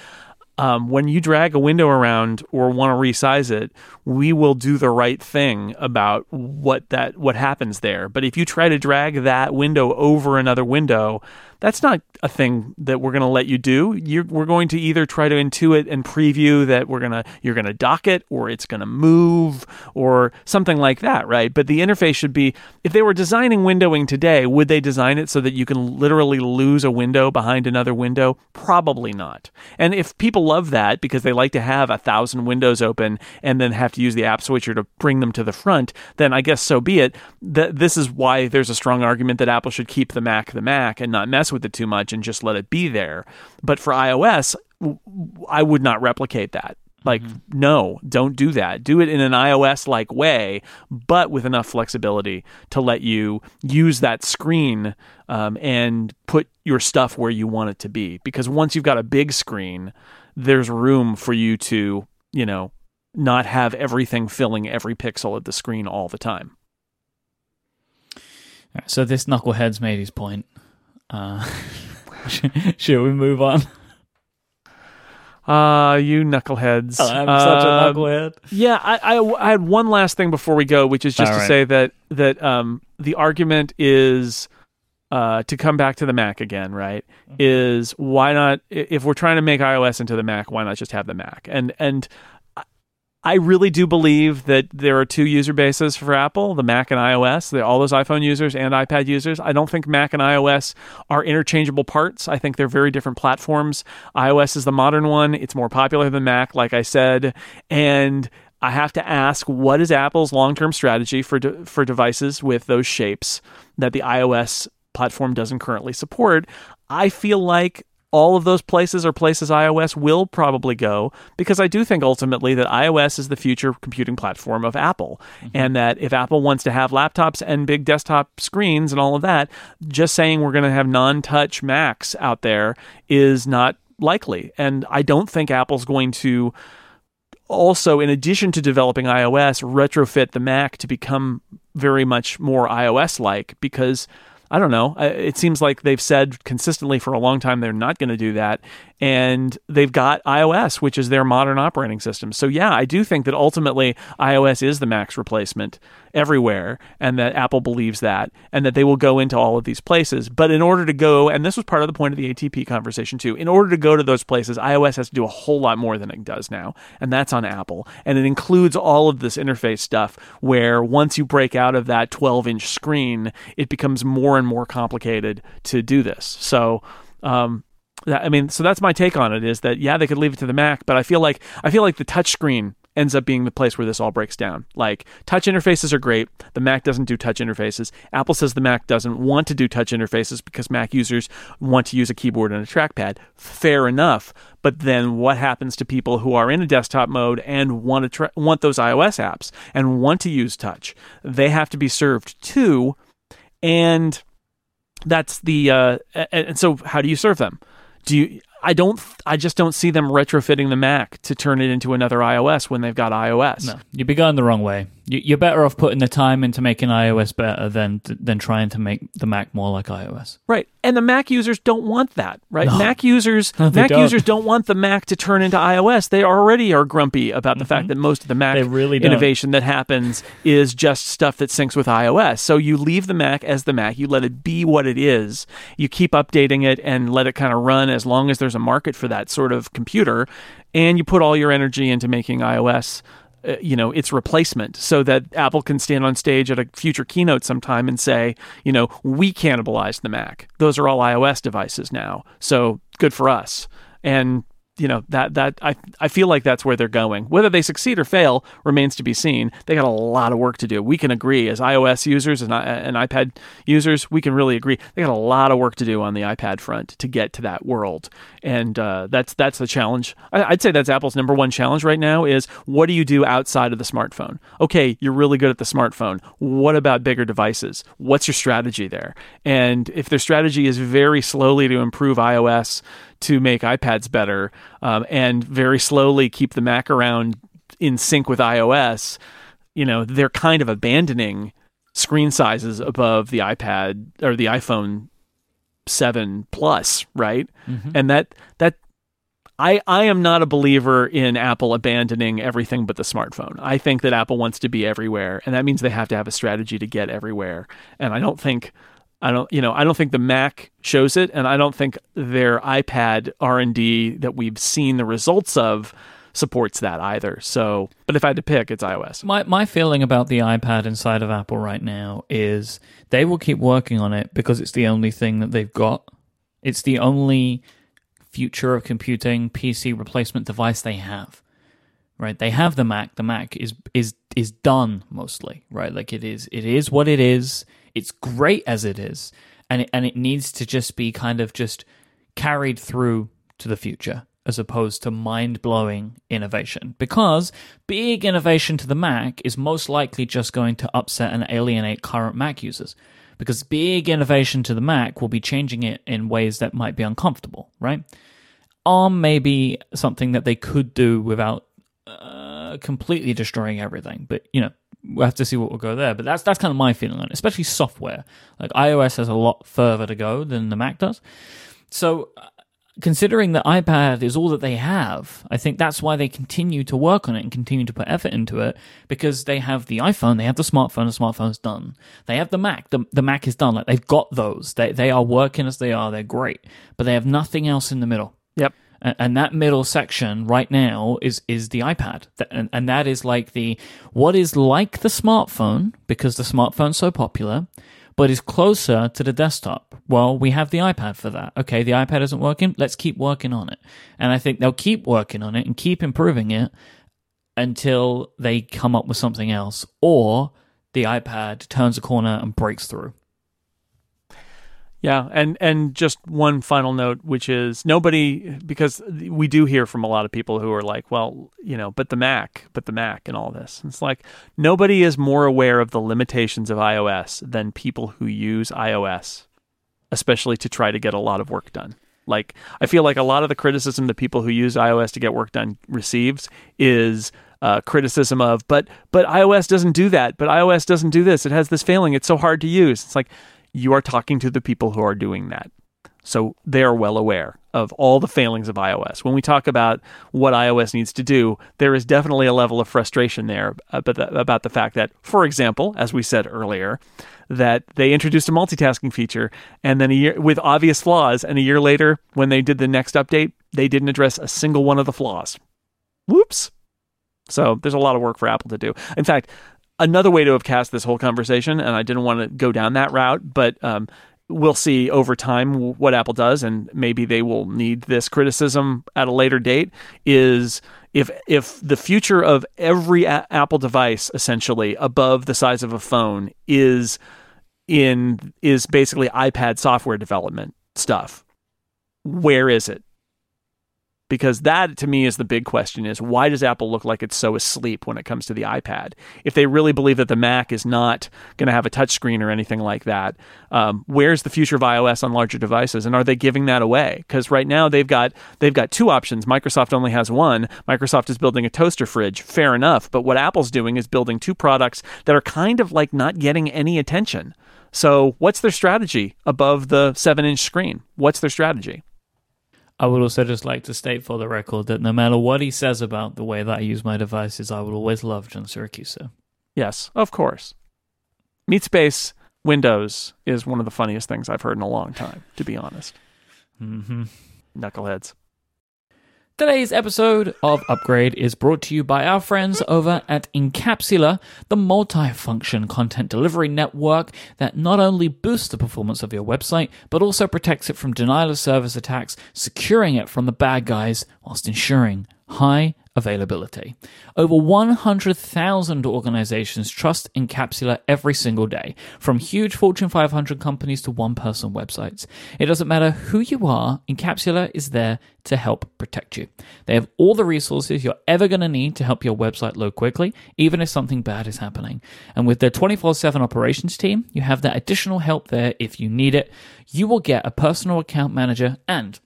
um, when you drag a window around or want to resize it, we will do the right thing about what that what happens there. But if you try to drag that window over another window, that's not a thing that we're going to let you do. You're, we're going to either try to intuit and preview that we're gonna you're gonna dock it, or it's going to move, or something like that, right? But the interface should be. If they were designing windowing today, would they design it so that you can literally lose a window behind another window? Probably not. And if people love that because they like to have a thousand windows open and then have to use the app switcher to bring them to the front, then I guess so be it. That this is why there's a strong argument that Apple should keep the Mac the Mac and not mess with it too much and just let it be there. But for iOS, I would not replicate that. Like, no, don't do that. Do it in an iOS like way, but with enough flexibility to let you use that screen um, and put your stuff where you want it to be. Because once you've got a big screen, there's room for you to, you know, not have everything filling every pixel of the screen all the time. So this knucklehead's made his point. Uh, should we move on? Ah, you knuckleheads. I'm such a Um, knucklehead. Yeah, I, I, I had one last thing before we go, which is just All to right. say that that um, the argument is uh, to come back to the Mac again, right? Mm-hmm. Is why not i- if we're trying to make iOS into the Mac, why not just have the Mac? And and I- really do believe that there are two user bases for Apple, the Mac and iOS. They're all those iPhone users and iPad users. I don't think Mac and iOS are interchangeable parts. I think they're very different platforms. iOS is the modern one. It's more popular than Mac, like I said, and I have to ask, what is Apple's long-term strategy for de- for devices with those shapes that the iOS platform doesn't currently support. I feel like all of those places are places iOS will probably go because I do think ultimately that iOS is the future computing platform of Apple. Mm-hmm. And that if Apple wants to have laptops and big desktop screens and all of that, just saying we're going to have non touch Macs out there is not likely. And I don't think Apple's going to also, in addition to developing iOS, retrofit the Mac to become very much more iOS like because I don't know. It seems like they've said consistently for a long time they're not going to do that. And they've got iOS, which is their modern operating system. So, yeah, I do think that ultimately iOS is the Mac's replacement everywhere, and that Apple believes that, and that they will go into all of these places. But in order to go, and this was part of the point of the ATP conversation too, in order to go to those places, iOS has to do a whole lot more than it does now. And that's on Apple. And it includes all of this interface stuff where once you break out of that 12 inch screen, it becomes more and more complicated to do this. So, um, I mean, so that's my take on it. Is that yeah, they could leave it to the Mac, but I feel like I feel like the touchscreen ends up being the place where this all breaks down. Like touch interfaces are great. The Mac doesn't do touch interfaces. Apple says the Mac doesn't want to do touch interfaces because Mac users want to use a keyboard and a trackpad. Fair enough. But then what happens to people who are in a desktop mode and want to tra- want those iOS apps and want to use touch? They have to be served too. And that's the uh, and so how do you serve them? Do you I don't. I just don't see them retrofitting the Mac to turn it into another iOS when they've got iOS. No, you'd be going the wrong way. You're better off putting the time into making iOS better than than trying to make the Mac more like iOS. Right, and the Mac users don't want that. Right, no. Mac users no, Mac don't. users don't want the Mac to turn into iOS. They already are grumpy about the mm-hmm. fact that most of the Mac really innovation that happens is just stuff that syncs with iOS. So you leave the Mac as the Mac. You let it be what it is. You keep updating it and let it kind of run as long as there's a market for that sort of computer, and you put all your energy into making iOS uh, you know its replacement so that apple can stand on stage at a future keynote sometime and say you know we cannibalized the mac. Those are all ios devices now so good for us. And you know that that I I feel like that's where they're going. Whether they succeed or fail remains to be seen. They got a lot of work to do. We can agree as iOS users and, and iPad users, we can really agree. They got a lot of work to do on the iPad front to get to that world, and uh, that's that's the challenge. I, I'd say that's Apple's number one challenge right now is what do you do outside of the smartphone? Okay, you're really good at the smartphone. What about bigger devices? What's your strategy there? And if their strategy is very slowly to improve iOS to make iPads better um, and very slowly keep the Mac around in sync with iOS, you know, they're kind of abandoning screen sizes above the iPad or the iPhone 7 Plus, right? Mm-hmm. And that that I, I am not a believer in Apple abandoning everything but the smartphone. I think that Apple wants to be everywhere, and that means they have to have a strategy to get everywhere. And I don't think I don't, you know, I don't think the Mac shows it, and I don't think their iPad R and D that we've seen the results of supports that either. So, but if I had to pick, it's iOS. My my feeling about the iPad inside of Apple right now is they will keep working on it because it's the only thing that they've got. It's the only future of computing PC replacement device they have. Right? They have the Mac. The Mac is is is done mostly, right? Like it is it is what it is it's great as it is, and it, and it needs to just be kind of just carried through to the future as opposed to mind blowing innovation. Because big innovation to the Mac is most likely just going to upset and alienate current Mac users. Because big innovation to the Mac will be changing it in ways that might be uncomfortable, right? ARM may be something that they could do without uh, completely destroying everything, but you know, we'll have to see what will go there. But that's that's kind of my feeling on it, especially software. Like iOS has a lot further to go than the Mac does. So, uh, considering that iPad is all that they have, I think that's why they continue to work on it and continue to put effort into it because they have the iPhone, they have the smartphone, the smartphone's done. They have the Mac, the, the Mac is done. Like they've got those. They they are working as they are. They're great, but they have nothing else in the middle. Yep and that middle section right now is is the iPad, and, and that is like the what is like the smartphone because the smartphone's so popular, but is closer to the desktop. Well, we have the iPad for that. Okay, the iPad isn't working. Let's keep working on it, and I think they'll keep working on it and keep improving it until they come up with something else, or the iPad turns a corner and breaks through. Yeah, and and just one final note, which is nobody because we do hear from a lot of people who are like, well, you know, but the Mac, but the Mac, and all this. It's like nobody is more aware of the limitations of iOS than people who use iOS, especially to try to get a lot of work done. Like I feel like a lot of the criticism that people who use iOS to get work done receives is uh, criticism of, but but iOS doesn't do that. But iOS doesn't do this. It has this failing. It's so hard to use. It's like you are talking to the people who are doing that. So they are well aware of all the failings of iOS. When we talk about what iOS needs to do, there is definitely a level of frustration there about the, about the fact that, for example, as we said earlier, that they introduced a multitasking feature and then a year with obvious flaws, and a year later, when they did the next update, they didn't address a single one of the flaws. Whoops. So there's a lot of work for Apple to do. In fact, another way to have cast this whole conversation, and I didn't want to go down that route, but um, we'll see over time what Apple does, and maybe they will need this criticism at a later date. Is if if the future of every a- Apple device, essentially above the size of a phone, is in is basically iPad software development stuff, where is it? Because that to me is the big question is why does apple look like it's so asleep when it comes to the ipad? If they really believe that the mac is not going to have a touchscreen or anything like that um, where's the future of ios on larger devices? And are they giving that away? Because right now they've got they've got two options. Microsoft only has one. Microsoft is building a toaster fridge. Fair enough. But what apple's doing is building two products that are kind of like not getting any attention. So what's their strategy above the 7 inch screen? What's their strategy I would also just like to state for the record that no matter what he says about the way that I use my devices, I will always love John Siracusa. Yes, of course. Meatspace Windows is one of the funniest things I've heard in a long time, to be honest. Mm-hmm. Knuckleheads. Today's episode of Upgrade is brought to you by our friends over at Incapsula, the multi-function content delivery network that not only boosts the performance of your website, but also protects it from denial of service attacks, securing it from the bad guys whilst ensuring high availability. Over 100,000 organizations trust Incapsula every single day, from huge Fortune 500 companies to one person websites. It doesn't matter who you are, Incapsula is there to help protect you. They have all the resources you're ever going to need to help your website load quickly, even if something bad is happening. And with their 24 7 operations team, you have that additional help there if you need it. You will get a personal account manager and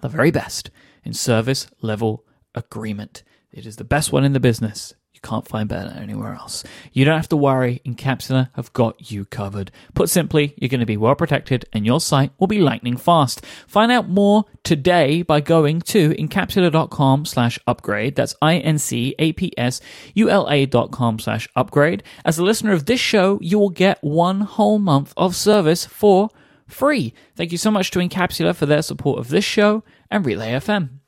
the very best in service level agreement. It is the best one in the business. You can't find better anywhere else. You don't have to worry. Incapsula have got you covered. Put simply, you're going to be well protected and your site will be lightning fast. Find out more today by going to incapsula.com slash upgrade. That's I-N-C-A-P-S-U-L-A dot com slash upgrade. As a listener of this show, you will get one whole month of service for free. Thank you so much to Incapsula for their support of this show and Relay FM.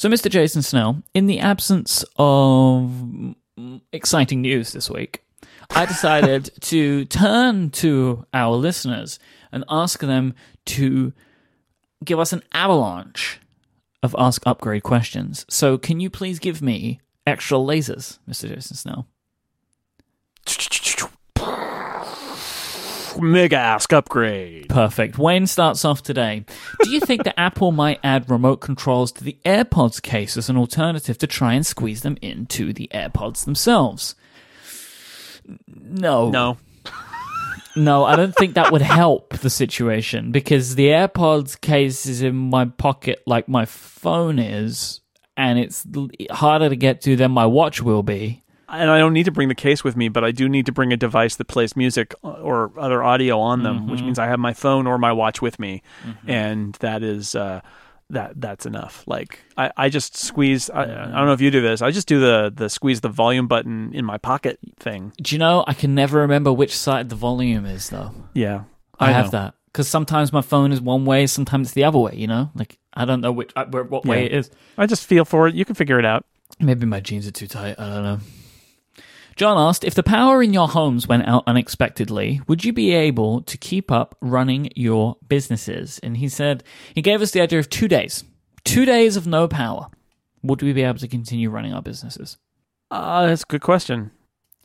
So, Mr. Jason Snell, in the absence of exciting news this week, I decided to turn to our listeners and ask them to give us an avalanche of Ask Upgrade questions. So, can you please give me extra lasers, Mr. Jason Snell? Mega Ask Upgrade. Perfect. Wayne starts off today. Do you think that Apple might add remote controls to the AirPods case as an alternative to try and squeeze them into the AirPods themselves? No. No. No, I don't think that would help the situation because the AirPods case is in my pocket like my phone is, and it's harder to get to than my watch will be. And I don't need to bring the case with me, but I do need to bring a device that plays music or other audio on them, which means I have my phone or my watch with me, and that is uh, that that's enough. Like I, I just squeeze. I, I don't know if you do this. I just do the the squeeze the volume button in my pocket thing. Do you know, I can never remember which side the volume is though. Yeah, I, have know. that because sometimes my phone is one way, sometimes it's the other way. You know, like I don't know which uh, what way Yeah. it is. I just feel for it. You can figure it out. Maybe my jeans are too tight. I don't know. John asked if the power in your homes went out unexpectedly, would you be able to keep up running your businesses? And he said he gave us the idea of two days, two days of no power. Would we be able to continue running our businesses? Uh, that's a good question.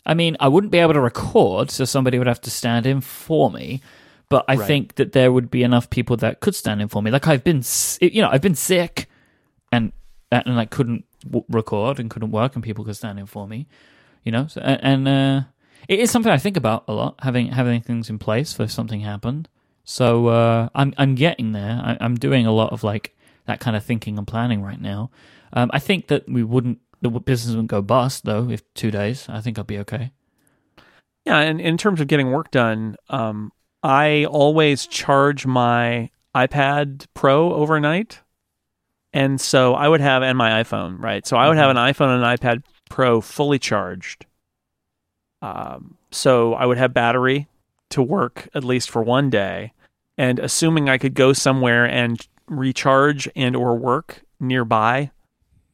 I mean, I wouldn't be able to record, so somebody would have to stand in for me. But I Right. think that there would be enough people that could stand in for me. Like I've been, you know, I've been sick, and and I couldn't w- record and couldn't work, and people could stand in for me. You know, so, and, uh, it is something I think about a lot. Having having things in place for if something happened. So uh, I'm I'm getting there. I, I'm doing a lot of like that kind of thinking and planning right now. Um, I think that we wouldn't the business wouldn't go bust though. If two days, I think I'll be okay. Yeah, and in terms of getting work done, um, I always charge my iPad Pro overnight, and so I would have and my iPhone, right? So I would have an iPhone and an iPad Pro fully charged. Um, so I would have battery to work at least for one day, and assuming I could go somewhere and recharge and or work nearby,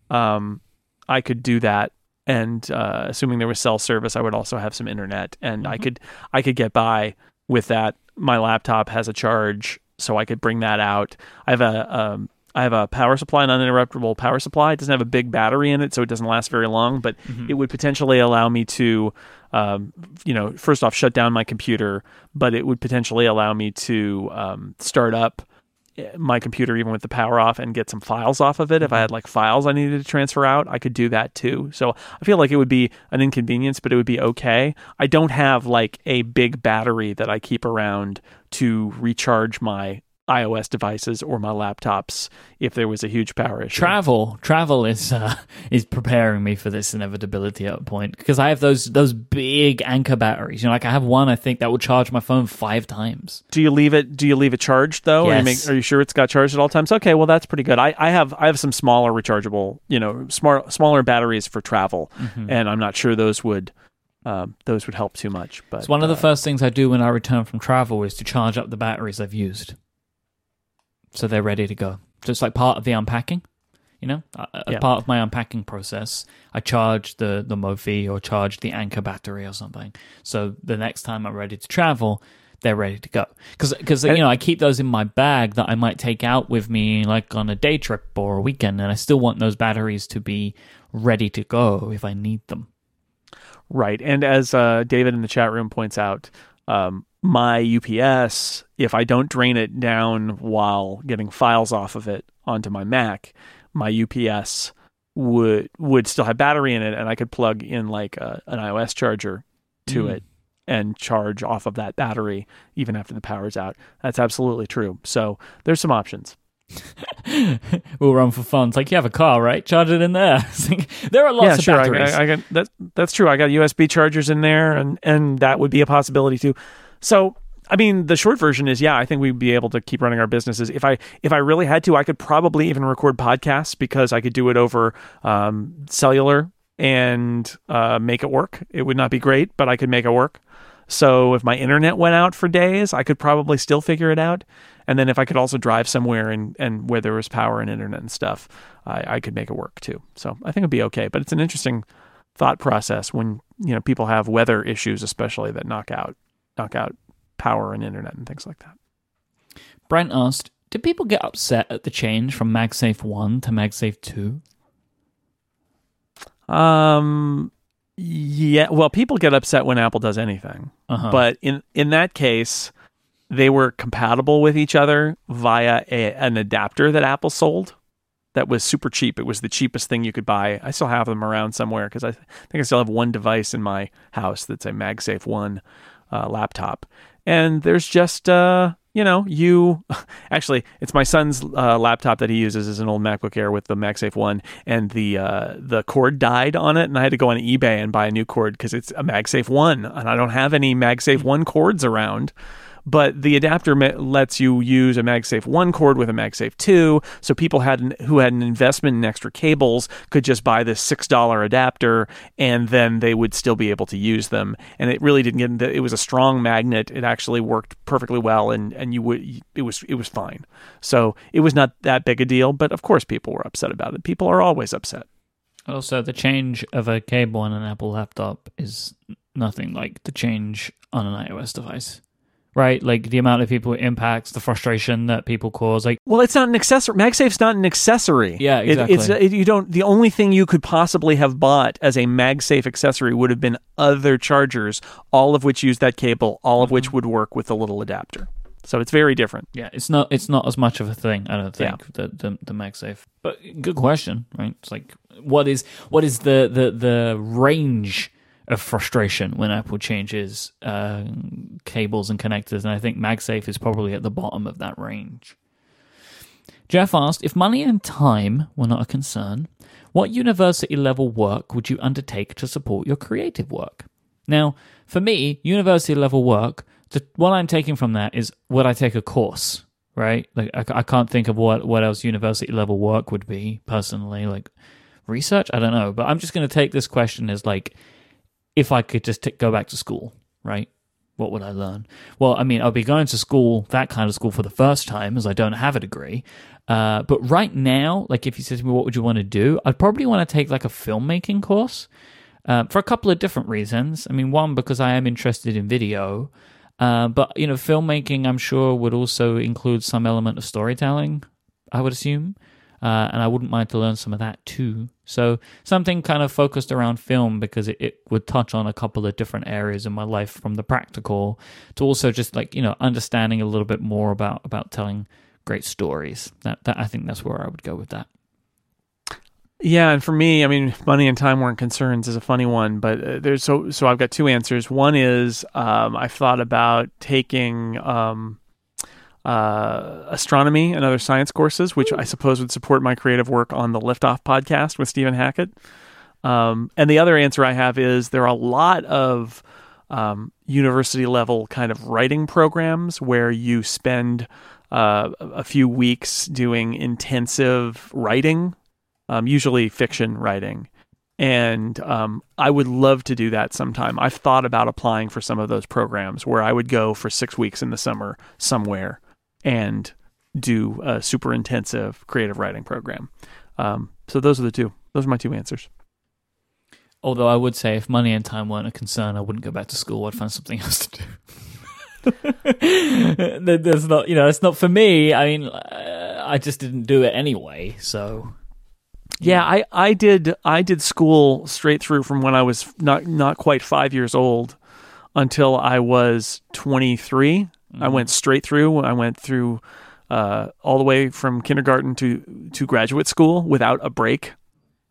um, I could do that and uh, assuming there was cell service, I would also have some internet, and I Mhm. could I could get by with that. My laptop has a charge, so I could bring that out. I have a um, I have a power supply, an uninterruptible power supply. It doesn't have a big battery in it, so it doesn't last very long. But it would potentially allow me to, um, you know, first off, shut down my computer, but it would potentially allow me to um, start up eh, my computer even with the power off and get some files off of it. If I had like files I needed to transfer out, I could do that too. So I feel like it would be an inconvenience, but it would be okay. I don't have like a big battery that I keep around to recharge my iOS devices or my laptops if there was a huge power issue. Travel, travel is uh, is preparing me for this inevitability at a point because I have those those big Anker batteries. You know, like I have one I think that will charge my phone five times. do you leave it? Do you leave it charged though? Or you Yes. make, are you sure it's got charged at all times? Okay, well that's pretty good. I, I have I have some smaller rechargeable, you know, smart smaller batteries for travel, and I'm not sure those would um, those would help too much. But It's one of the uh, first things I do when I return from travel is to charge up the batteries I've used, so they're ready to go. So it's like part of the unpacking. You know, as Yeah. part of my unpacking process, I charge the the Mophie or charge the Anker battery or something. So the next time I'm ready to travel, they're ready to go. Because cause, you know I keep those in my bag that I might take out with me, like on a day trip or a weekend, and I still want those batteries to be ready to go if I need them. Right. And as uh, David in the chat room points out, um, my UPS, if I don't drain it down while getting files off of it onto my Mac, my UPS would would still have battery in it, and I could plug in like a, an iOS charger to Mm. it and charge off of that battery even after the power's out. That's absolutely true. So there's some options. we'll run for fun. It's like you have a car, right? Charge it in there. There are lots yeah, of sure. I, batteries. I, I got that. That's true. I got USB chargers in there, and and that would be a possibility too. So, I mean, the short version is, yeah, I think we'd be able to keep running our businesses. If I if I really had to, I could probably even record podcasts because I could do it over um, cellular and uh, make it work. It would not be great, but I could make it work. So if my internet went out for days, I could probably still figure it out. And then if I could also drive somewhere and, and where there was power and internet and stuff, I, I could make it work too. So I think it'd be okay. But it's an interesting thought process when you know people have weather issues, especially that knock out knock out power and internet and things like that. Brent asked, "Did people get upset at the change from MagSafe One to MagSafe Two? Um, yeah. Well, people get upset when Apple does anything. Uh-huh. but in in that case they were compatible with each other via a, an adapter that apple sold that was super cheap it was the cheapest thing you could buy i still have them around somewhere because i think i still have one device in my house that's a magsafe 1 uh, laptop. And there's just uh, you know you actually it's my son's uh, laptop that he uses is an old macbook air with the magsafe 1 and the uh, the cord died on it and i had to go on ebay and buy a new cord because it's a magsafe 1 and i don't have any magsafe 1 cords around but the adapter ma- lets you use a MagSafe 1 cord with a MagSafe 2 so people had an, who had an investment in extra cables could just buy this $6 adapter and then they would still be able to use them. And it really didn't get it was a strong magnet. It actually worked perfectly well and and you would it was it was fine. So it was not that big a deal but of course people were upset about it. People are always upset. Also, the change of a cable on an Apple laptop is nothing like the change on an iOS device, right? Like the amount of people it impacts, the frustration that people cause. Like, Well, it's not an accessory. MagSafe's not an accessory. Yeah, It- it's exactly. it, you don't. The only thing you could possibly have bought as a MagSafe accessory would have been other chargers, all of which use that cable, all of Mm-hmm. which would work with the little adapter. So it's very different. Yeah, it's not it's not as much of a thing. I don't think the, the the MagSafe. But good question, right? It's like what is what is the the the range of frustration when Apple changes uh, cables and connectors, and I think MagSafe is probably at the bottom of that range. Jeff asked if money and time were not a concern, what university level work would you undertake to support your creative work? Now, for me, university level work, the, what I'm taking from that is would I take a course, right? Like I, I can't think of what what else university level work would be personally, like research. I don't know, but I'm just going to take this question as like if I could just t- go back to school, right? What would I learn? Well, I mean, I'll be going to school, that kind of school, for the first time, as I don't have a degree. Uh, but right now, like if you said to me, what would you want to do? I'd probably want to take like a filmmaking course uh, for a couple of different reasons. I mean, one, because I am interested in video. Uh, but, you know, filmmaking, I'm sure, would also include some element of storytelling, I would assume. Uh, and I wouldn't mind to learn some of that too. So something kind of focused around film because it, it, would touch on a couple of different areas in my life, from the practical to also just like you know understanding a little bit more about about telling great stories. That that I think that's where I would go with that. Yeah, and for me, I mean, money and time weren't concerns is a funny one, but uh, there's so so I've got two answers. One is um, I've thought about taking um, uh, astronomy and other science courses, which I suppose would support my creative work on the Liftoff podcast with Stephen Hackett. Um, and the other answer I have is there are a lot of um, university level kind of writing programs where you spend uh, a few weeks doing intensive writing um, usually fiction writing. And um, I would love to do that sometime. I've thought about applying for some of those programs where I would go for six weeks in the summer somewhere and do a super intensive creative writing program. Um, so those are the two. Those are my two answers. Although I would say if money and time weren't a concern, I wouldn't go back to school. I'd find something else to do. That's not, you know, it's not for me. I mean, uh, I just didn't do it anyway. So yeah, I, I did I did school straight through from when I was not not quite five years old until I was 23. Mm-hmm. I went straight through. I went through uh, all the way from kindergarten to to graduate school without a break.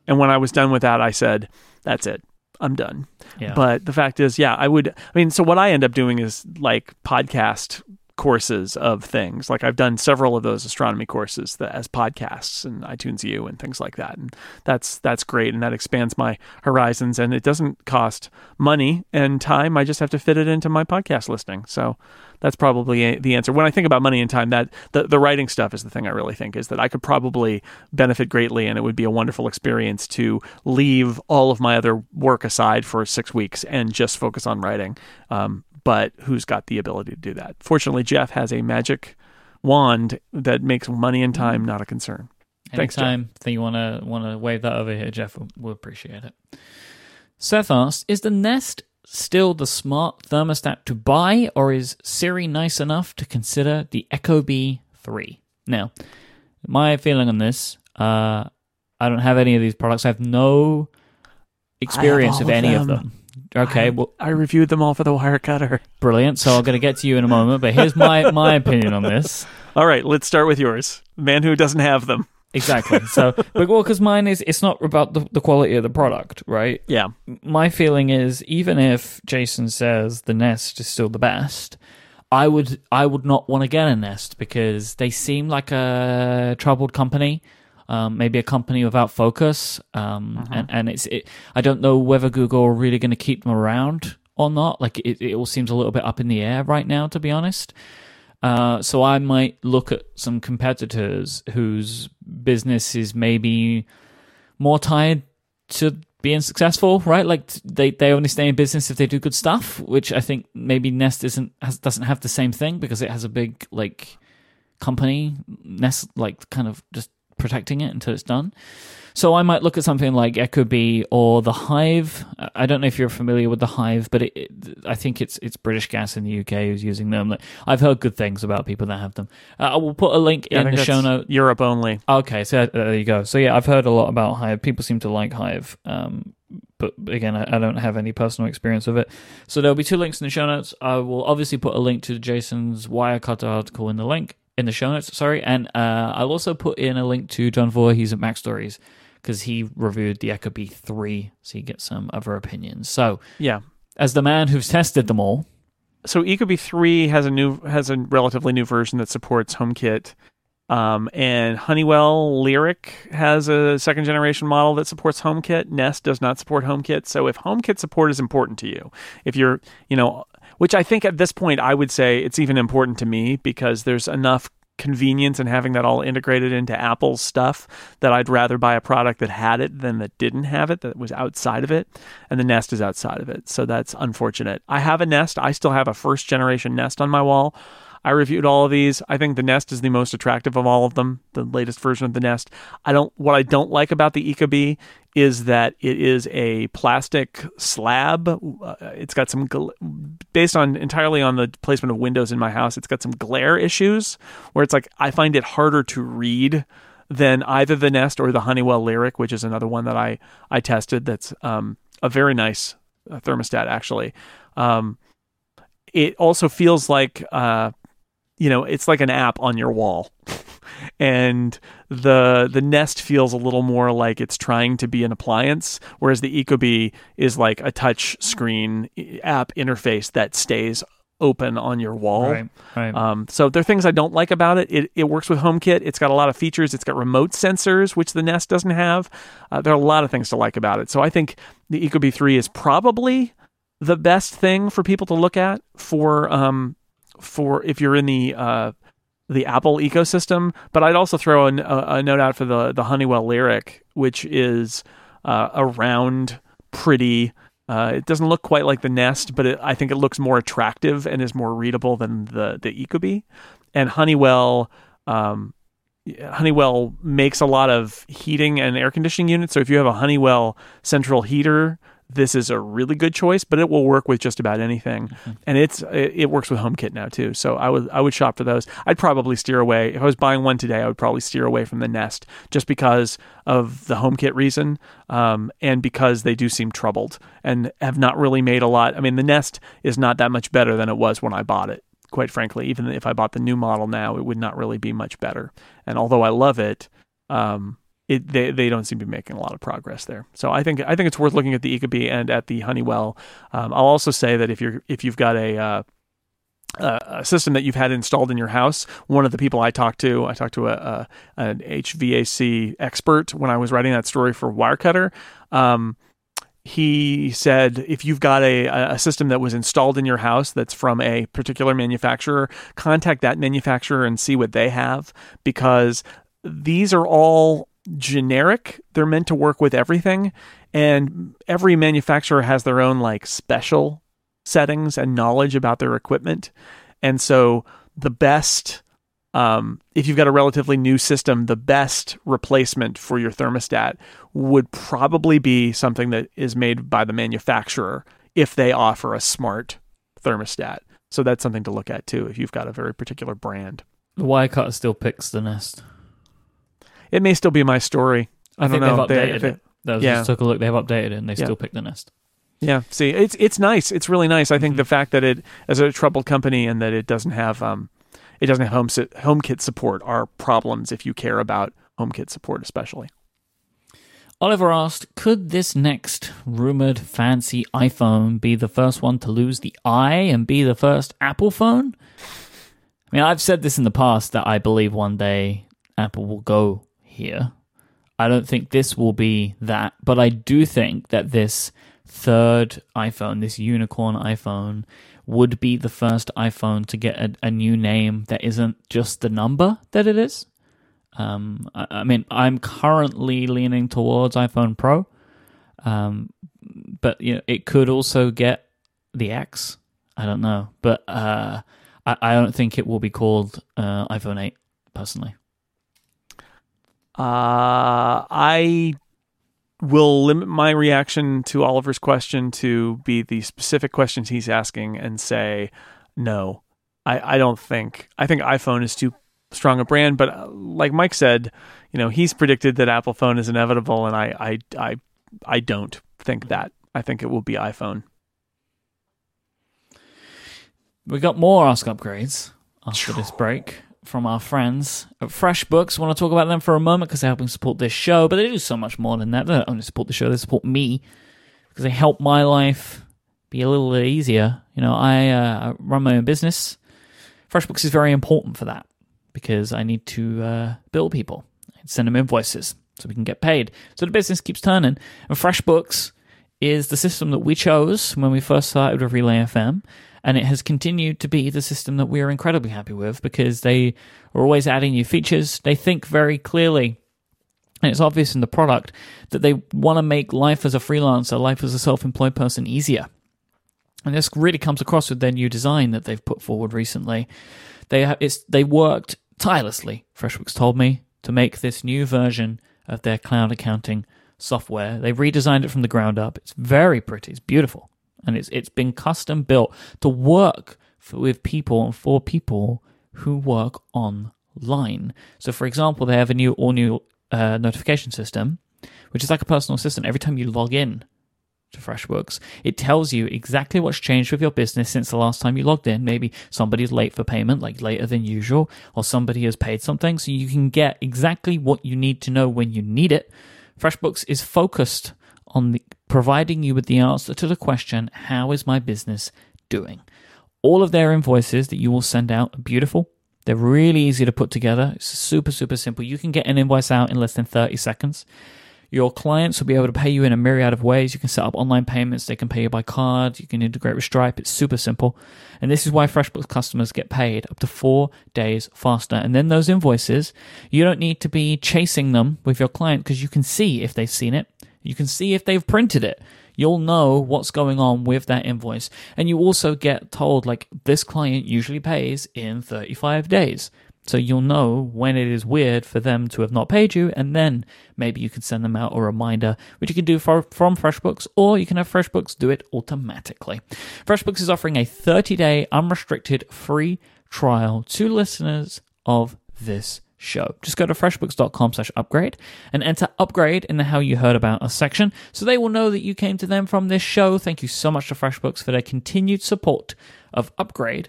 And when I was done with that, I said, "That's it. I'm done." Yeah. But the fact is, yeah, I would. I mean, so what I end up doing is like podcast courses of things. Like I've done several of those astronomy courses that, as podcasts and iTunes U and things like that, and that's that's great, and that expands my horizons. And it doesn't cost money and time. I just have to fit it into my podcast listing. So that's probably the answer. When I think about money and time, that the, the writing stuff is the thing I really think is that I could probably benefit greatly, and it would be a wonderful experience to leave all of my other work aside for six weeks and just focus on writing. Um, but who's got the ability to do that? Fortunately, Jeff has a magic wand that makes money and time not a concern. Anytime Thanks, think you want to want to wave that over here, Jeff, we'll, we'll appreciate it. Seth asked, "Is the Nest still the smart thermostat to buy, or is Siri nice enough to consider the Ecobee 3? Now, my feeling on this, uh, I don't have any of these products. I have no experience of any them. Of them. Okay, I, well, I reviewed them all for the Wirecutter. Brilliant. So I'm going to get to you in a moment, but here's my my opinion on this. All right, let's start with yours. Man who doesn't have them. Exactly. So, but well, because mine is, it's not about the, the quality of the product, right? Yeah. My feeling is, even if Jason says the Nest is still the best, I would I would not want to get a Nest because they seem like a troubled company um, maybe a company without focus. Um, uh-huh. and, and it's, it, I don't know whether Google are really going to keep them around or not. Like it, it all seems a little bit up in the air right now, to be honest. Uh, so I might look at some competitors whose business is maybe more tied to being successful, right? Like they, they only stay in business if they do good stuff, which I think maybe Nest isn't has, doesn't have the same thing because it has a big like company Nest like kind of just protecting it until it's done. So I might look at something like Ecobee or the Hive. I don't know if you're familiar with the Hive, but it, it, I think it's it's British Gas in the UK who's using them. I've heard good things about people that have them. Uh, I will put a link yeah, in the show note. Europe only. Okay, so uh, there you go. So yeah, I've heard a lot about Hive. People seem to like Hive. Um, but again, I, I don't have any personal experience with it. So there'll be two links in the show notes. I will obviously put a link to Jason's Wirecutter article in the link in the show notes. Sorry, and uh, I'll also put in a link to John Voorhees at MacStories because he reviewed the ecobee three, so you get some other opinions. So Yeah. as the man who's tested them all, So ecobee three has a new has a relatively new version that supports HomeKit. Um, and Honeywell Lyric has a second generation model that supports HomeKit. Nest does not support HomeKit. So if HomeKit support is important to you, if you're, you know, which I think at this point I would say it's even important to me because there's enough convenience in having that all integrated into Apple's stuff that I'd rather buy a product that had it than that didn't have it, that was outside of it. And the Nest is outside of it. So that's unfortunate. I have a Nest. I still have a first generation Nest on my wall. I reviewed all of these. I think the Nest is the most attractive of all of them, the latest version of the Nest. I don't what I don't like about the Ecobee is that it is a plastic slab. Uh, it's got some based on entirely on the placement of windows in my house. It's got some glare issues where it's like I find it harder to read than either the Nest or the Honeywell Lyric, which is another one that I I tested. That's um, a very nice uh, thermostat actually. Um, it also feels like uh, you know it's like an app on your wall and the the nest feels a little more like it's trying to be an appliance whereas the ecobee is like a touch screen app interface that stays open on your wall right, right. um, so there are things I don't like about it. it. It works with HomeKit. It's got a lot of features. It's got remote sensors, which the Nest doesn't have. Uh, there are a lot of things to like about it. So I think the Ecobee 3 is probably the best thing for people to look at for um, for if you're in the uh, the Apple ecosystem. But I'd also throw a, a note out for the the Honeywell Lyric, which is uh, a round, pretty. Uh, it doesn't look quite like the Nest, but it, I think it looks more attractive and is more readable than the the Ecobee. And Honeywell, um, Honeywell makes a lot of heating and air conditioning units. So if you have a Honeywell central heater, this is a really good choice. But it will work with just about anything, Mm-hmm. and it's it, it works with HomeKit now too. So I would I would shop for those. I'd probably steer away if I was buying one today. I would probably steer away from the Nest just because of the HomeKit reason, um, and because they do seem troubled and have not really made a lot. I mean, the Nest is not that much better than it was when I bought it. Quite frankly, even if I bought the new model now, it would not really be much better. And although I love it, um, it they, they don't seem to be making a lot of progress there. So I think I think it's worth looking at the Ecobee and at the Honeywell. Um, I'll also say that if you're if you've got a uh, a system that you've had installed in your house. One of the people I talked to, I talked to a, a an HVAC expert when I was writing that story for Wirecutter. Um, he said if you've got a, a system that was installed in your house that's from a particular manufacturer, contact that manufacturer and see what they have because these are all generic. They're meant to work with everything, and every manufacturer has their own like special settings and knowledge about their equipment. And so the best um, if you've got a relatively new system, the best replacement for your thermostat would probably be something that is made by the manufacturer if they offer a smart thermostat. So that's something to look at too if you've got a very particular brand. the Wirecutter still picks the Nest. It may still be my story. I, I, don't know. they've updated they- it. Yeah. just took a look. They've updated it, and they Yeah. still pick the Nest. Yeah, see, it's it's nice. It's really nice. I think Mhm. the fact that it is a troubled company and that it doesn't have um, it doesn't have home HomeKit support are problems if you care about HomeKit support, especially. Oliver asked, could this next rumored fancy iPhone be the first one to lose the eye and be the first Apple phone? I mean, I've said this in the past that I believe one day Apple will go here. I don't think this will be that, but I do think that this third iPhone, this unicorn iPhone, would be the first iPhone to get a, a new name that isn't just the number that it is. Um, I, I mean, I'm currently leaning towards iPhone Pro, um, but you know, it could also get the X. I don't know, but uh, I, I don't think it will be called uh, iPhone 8 personally. Uh, I will limit my reaction to Oliver's question to be the specific questions he's asking and say no. I, I don't think. I think iPhone is too strong a brand, but uh, like Myke said, you know, he's predicted that Apple phone is inevitable, and I I I, I don't think that. I think it will be iPhone. We got more Ask Upgrades after this break from our friends at FreshBooks. I want to talk about them for a moment because they're helping support this show, but they do so much more than that. They don't only support the show, they support me because they help my life be a little bit easier. You know, I, uh, run my own business. FreshBooks is very important for that because I need to uh, bill people and send them invoices so we can get paid. So the business keeps turning. And FreshBooks is the system that we chose when we first started with Relay FM. And it has continued to be the system that we are incredibly happy with because they are always adding new features. They think very clearly and it's obvious in the product that they want to make life as a freelancer, life as a self employed person easier. And this really comes across with their new design that they've put forward recently. They have, it's, they worked tirelessly, FreshBooks told me, to make this new version of their cloud accounting software. They've redesigned it from the ground up. It's very pretty. It's beautiful and it's it's been custom built to work for, with people and for people who work online. So, for example, they have a new all new uh, notification system, which is like a personal assistant. Every time you log in to FreshBooks, it tells you exactly what's changed with your business since the last time you logged in. Maybe somebody's late for payment, like later than usual, or somebody has paid something, so you can get exactly what you need to know when you need it. FreshBooks is focused on the, providing you with the answer to the question, How is my business doing? All of their invoices that you will send out are beautiful. They're really easy to put together. It's super, super simple. You can get an invoice out in less than 30 seconds. Your clients will be able to pay you in a myriad of ways. You can set up online payments. They can pay you by card. You can integrate with Stripe. It's super simple. And this is why FreshBooks customers get paid up to four days faster. And then those invoices, you don't need to be chasing them with your client because you can see if they've seen it. You can see if they've printed it. You'll know what's going on with that invoice. And you also get told, like, this client usually pays in 35 days. So you'll know when it is weird for them to have not paid you, and then maybe you can send them out a reminder, which you can do for, from FreshBooks, or you can have FreshBooks do it automatically. FreshBooks is offering a 30 day unrestricted free trial to listeners of this show. Just go to freshbooks.com slash upgrade and enter upgrade in the how you heard about us section so they will know that you came to them from this show. Thank you so much to FreshBooks for their continued support of Upgrade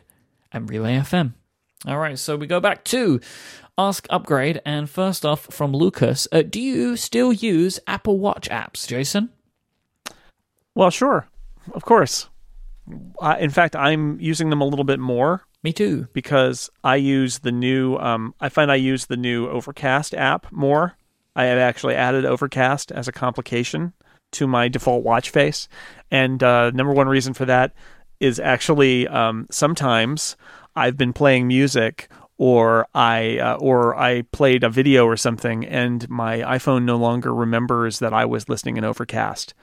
and Relay FM. All right, so we go back to Ask Upgrade, and first off from Lucas, uh, do you still use Apple Watch apps, Jason? Well, sure, of course. Uh, in fact, I'm using them a little bit more Me too. because I use the new. Um, I find I use the new Overcast app more. I have actually added Overcast as a complication to my default watch face, and uh, number one reason for that is actually um, sometimes I've been playing music or I uh, or I played a video or something, and my iPhone no longer remembers that I was listening in Overcast.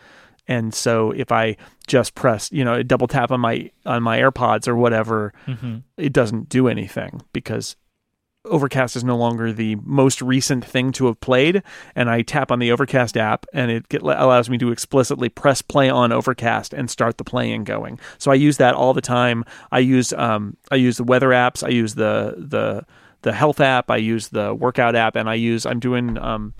And so if I just press, you know, double tap on my on my AirPods or whatever, it doesn't do anything because Overcast is no longer the most recent thing to have played, and I tap on the Overcast app, and it get, allows me to explicitly press play on Overcast and start the playing going. So I use that all the time. I use um, I use the weather apps. I use the the the health app. I use the workout app, and I use I'm doing um,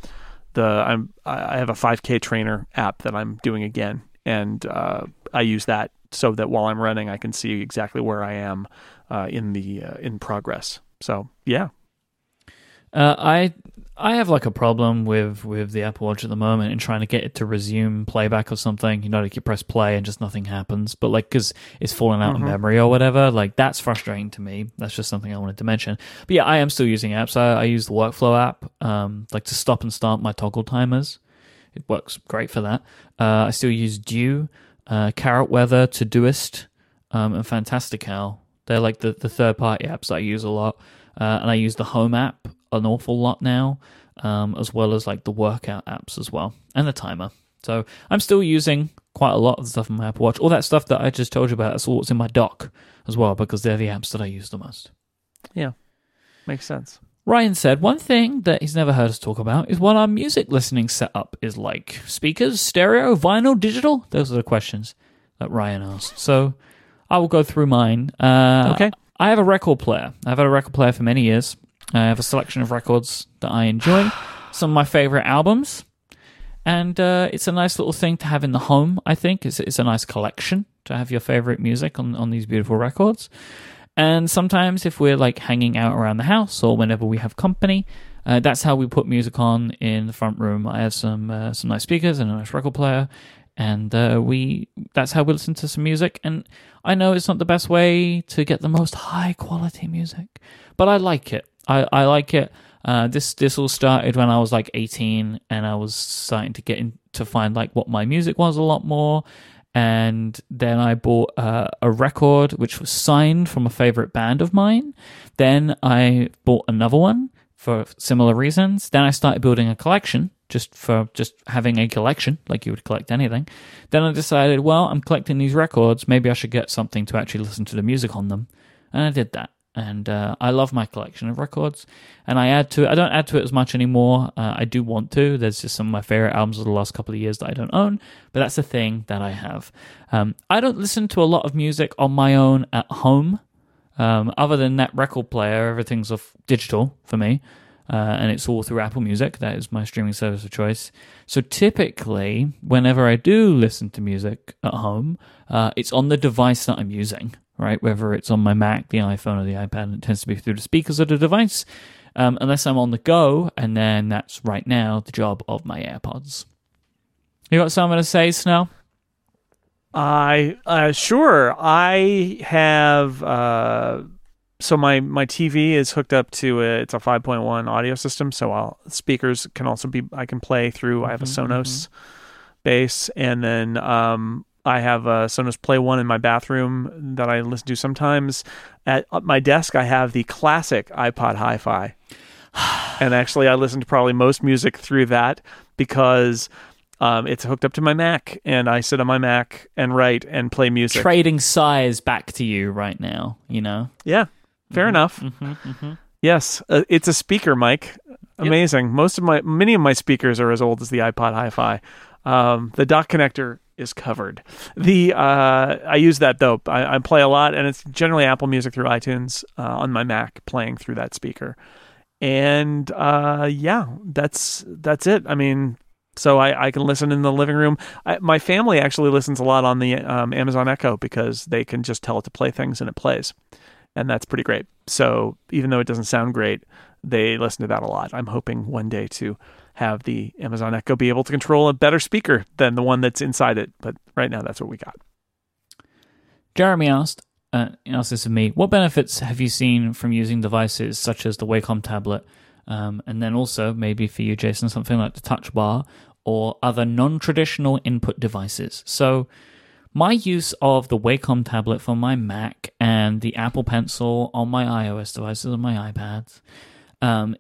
the I'm I have a 5K trainer app that I'm doing again, and uh, I use that so that while I'm running, I can see exactly where I am uh, in the uh, in progress. So yeah, Uh, I I have like a problem with with the Apple Watch at the moment and trying to get it to resume playback or something. You know, like you press play and just nothing happens, but like because it's falling out of memory or whatever. Like that's frustrating to me. That's just something I wanted to mention. But yeah, I am still using apps. I, I use the Workflow app, um, like to stop and start my Toggl timers. It works great for that. Uh, I still use Due, uh, Carrot Weather, Todoist, um, and Fantastical. They're like the, the third party apps that I use a lot. Uh, and I use the Home app an awful lot now, um, as well as like the workout apps as well, and the timer. So I'm still using quite a lot of the stuff on my Apple Watch. All that stuff that I just told you about, that's all what's in my dock as well, because they're the apps that I use the most. yeah, makes sense. Ryan said one thing that he's never heard us talk about is what our music listening setup is like. Speakers, stereo, vinyl, digital? Those are the questions that Ryan asked. So I will go through mine. Uh, Okay. I have a record player. I've had a record player for many years. I have a selection of records that I enjoy, some of my favorite albums, and uh, it's a nice little thing to have in the home. I think it's it's a nice collection to have your favorite music on on these beautiful records. And sometimes, if we're like hanging out around the house or whenever we have company, uh, that's how we put music on in the front room. I have some uh, some nice speakers and a nice record player, and uh, we that's how we listen to some music. And I know it's not the best way to get the most high quality music, but I like it. I, I like it. Uh, this this all started when I was like 18, and I was starting to get in, to find like what my music was a lot more. And then I bought uh, a record which was signed from a favorite band of mine. Then I bought another one for similar reasons. Then I started building a collection just for just having a collection, like you would collect anything. Then I decided, well, I'm collecting these records. Maybe I should get something to actually listen to the music on them. And I did that and uh, I love my collection of records. And I add to it. I don't add to it as much anymore. Uh, I do want to. There's just some of my favorite albums of the last couple of years that I don't own, but that's a thing that I have. Um, I don't listen to a lot of music on my own at home. Um, other than that record player, everything's off digital for me. Uh, and it's all through Apple Music. That is my streaming service of choice. So typically, whenever I do listen to music at home, uh, it's on the device that I'm using right? Whether it's on my Mac, the iPhone, or the iPad, it tends to be through the speakers of the device, um, unless I'm on the go, and then that's right now the job of my AirPods. You got something to say, Snell? I uh, sure. I have. Uh, so my my TV is hooked up to a, it's a 5.1 audio system. So I'll, speakers can also be I can play through. I have a mm-hmm, Sonos mm-hmm. bass, and then um, I have a Sonos Play One in my bathroom that I listen to sometimes. At my desk, I have the classic iPod Hi-Fi, and actually, I listen to probably most music through that because um, it's hooked up to my Mac, and I sit on my Mac and write and play music. Trading sighs back to you right now, you know. Yeah, fair mm-hmm, enough. Mm-hmm, mm-hmm. Yes, uh, it's a speaker, Myke. Amazing. Yep. Most of my, many of my speakers are as old as the iPod Hi-Fi. Um, the dock connector is covered. The uh, I use that though. I, I, play a lot, and it's generally Apple Music through iTunes uh, on my Mac, playing through that speaker. And uh, yeah, that's that's it. I mean, so I, I can listen in the living room. I, my family actually listens a lot on the um, Amazon Echo because they can just tell it to play things and it plays, and that's pretty great. So even though it doesn't sound great, they listen to that a lot. I'm hoping one day to have the Amazon Echo be able to control a better speaker than the one that's inside it. But right now, that's what we got. Jeremy asked, uh, asked this of me, what benefits have you seen from using devices such as the Wacom tablet? Um, and then also, maybe for you, Jason, something like the touch bar or other non traditional input devices. So, my use of the Wacom tablet for my Mac and the Apple Pencil on my iOS devices and my iPads um,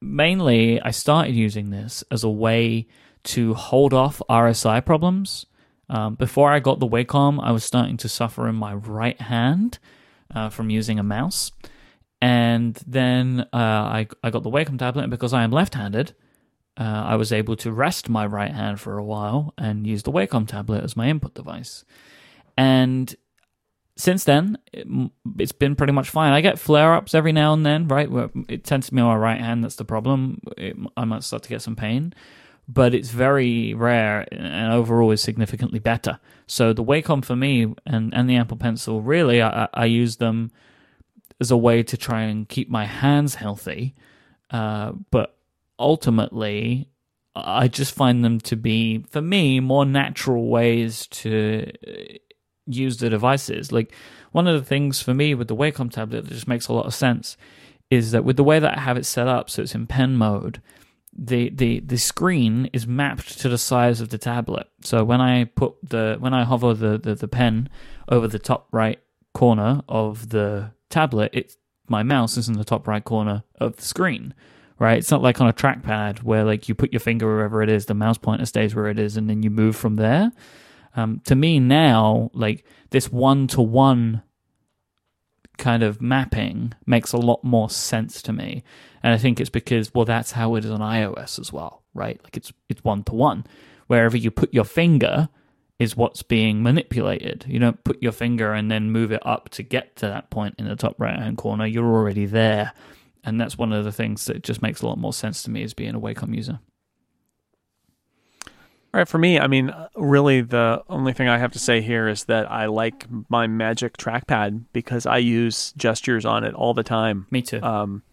mainly, I started using this as a way to hold off RSI problems. Um, before I got the Wacom, I was starting to suffer in my right hand uh, from using a mouse. And then uh, I, I got the Wacom tablet, because I am left handed, uh, I was able to rest my right hand for a while and use the Wacom tablet as my input device. And since then, it, has been pretty much fine. I get flare ups every now and then, right? Where it tends to be on my right hand. That's the problem. It, I might start to get some pain, but it's very rare and overall is significantly better. So the Wacom for me and, and the Apple Pencil, really, I, I use them as a way to try and keep my hands healthy. Uh, but ultimately, I just find them to be, for me, more natural ways to uh, use the devices. Like one of the things for me with the Wacom tablet that just makes a lot of sense is that with the way that I have it set up, so it's in pen mode, the, the, the screen is mapped to the size of the tablet. So when I put the when I hover the, the, the pen over the top right corner of the tablet, it's my mouse is in the top right corner of the screen. Right? It's not like on a trackpad where like you put your finger wherever it is, the mouse pointer stays where it is, and then you move from there. Um, to me now, like this one to one kind of mapping makes a lot more sense to me, and I think it's because well, that's how it is on iOS as well, right? Like it's it's one to one. Wherever you put your finger is what's being manipulated. You don't put your finger and then move it up to get to that point in the top right hand corner. You're already there. And that's one of the things that just makes a lot more sense to me as being a Wacom user. All right, for me, I mean, really, the only thing I have to say here is that I like my Magic trackpad because I use gestures on it all the time. Me too. Um,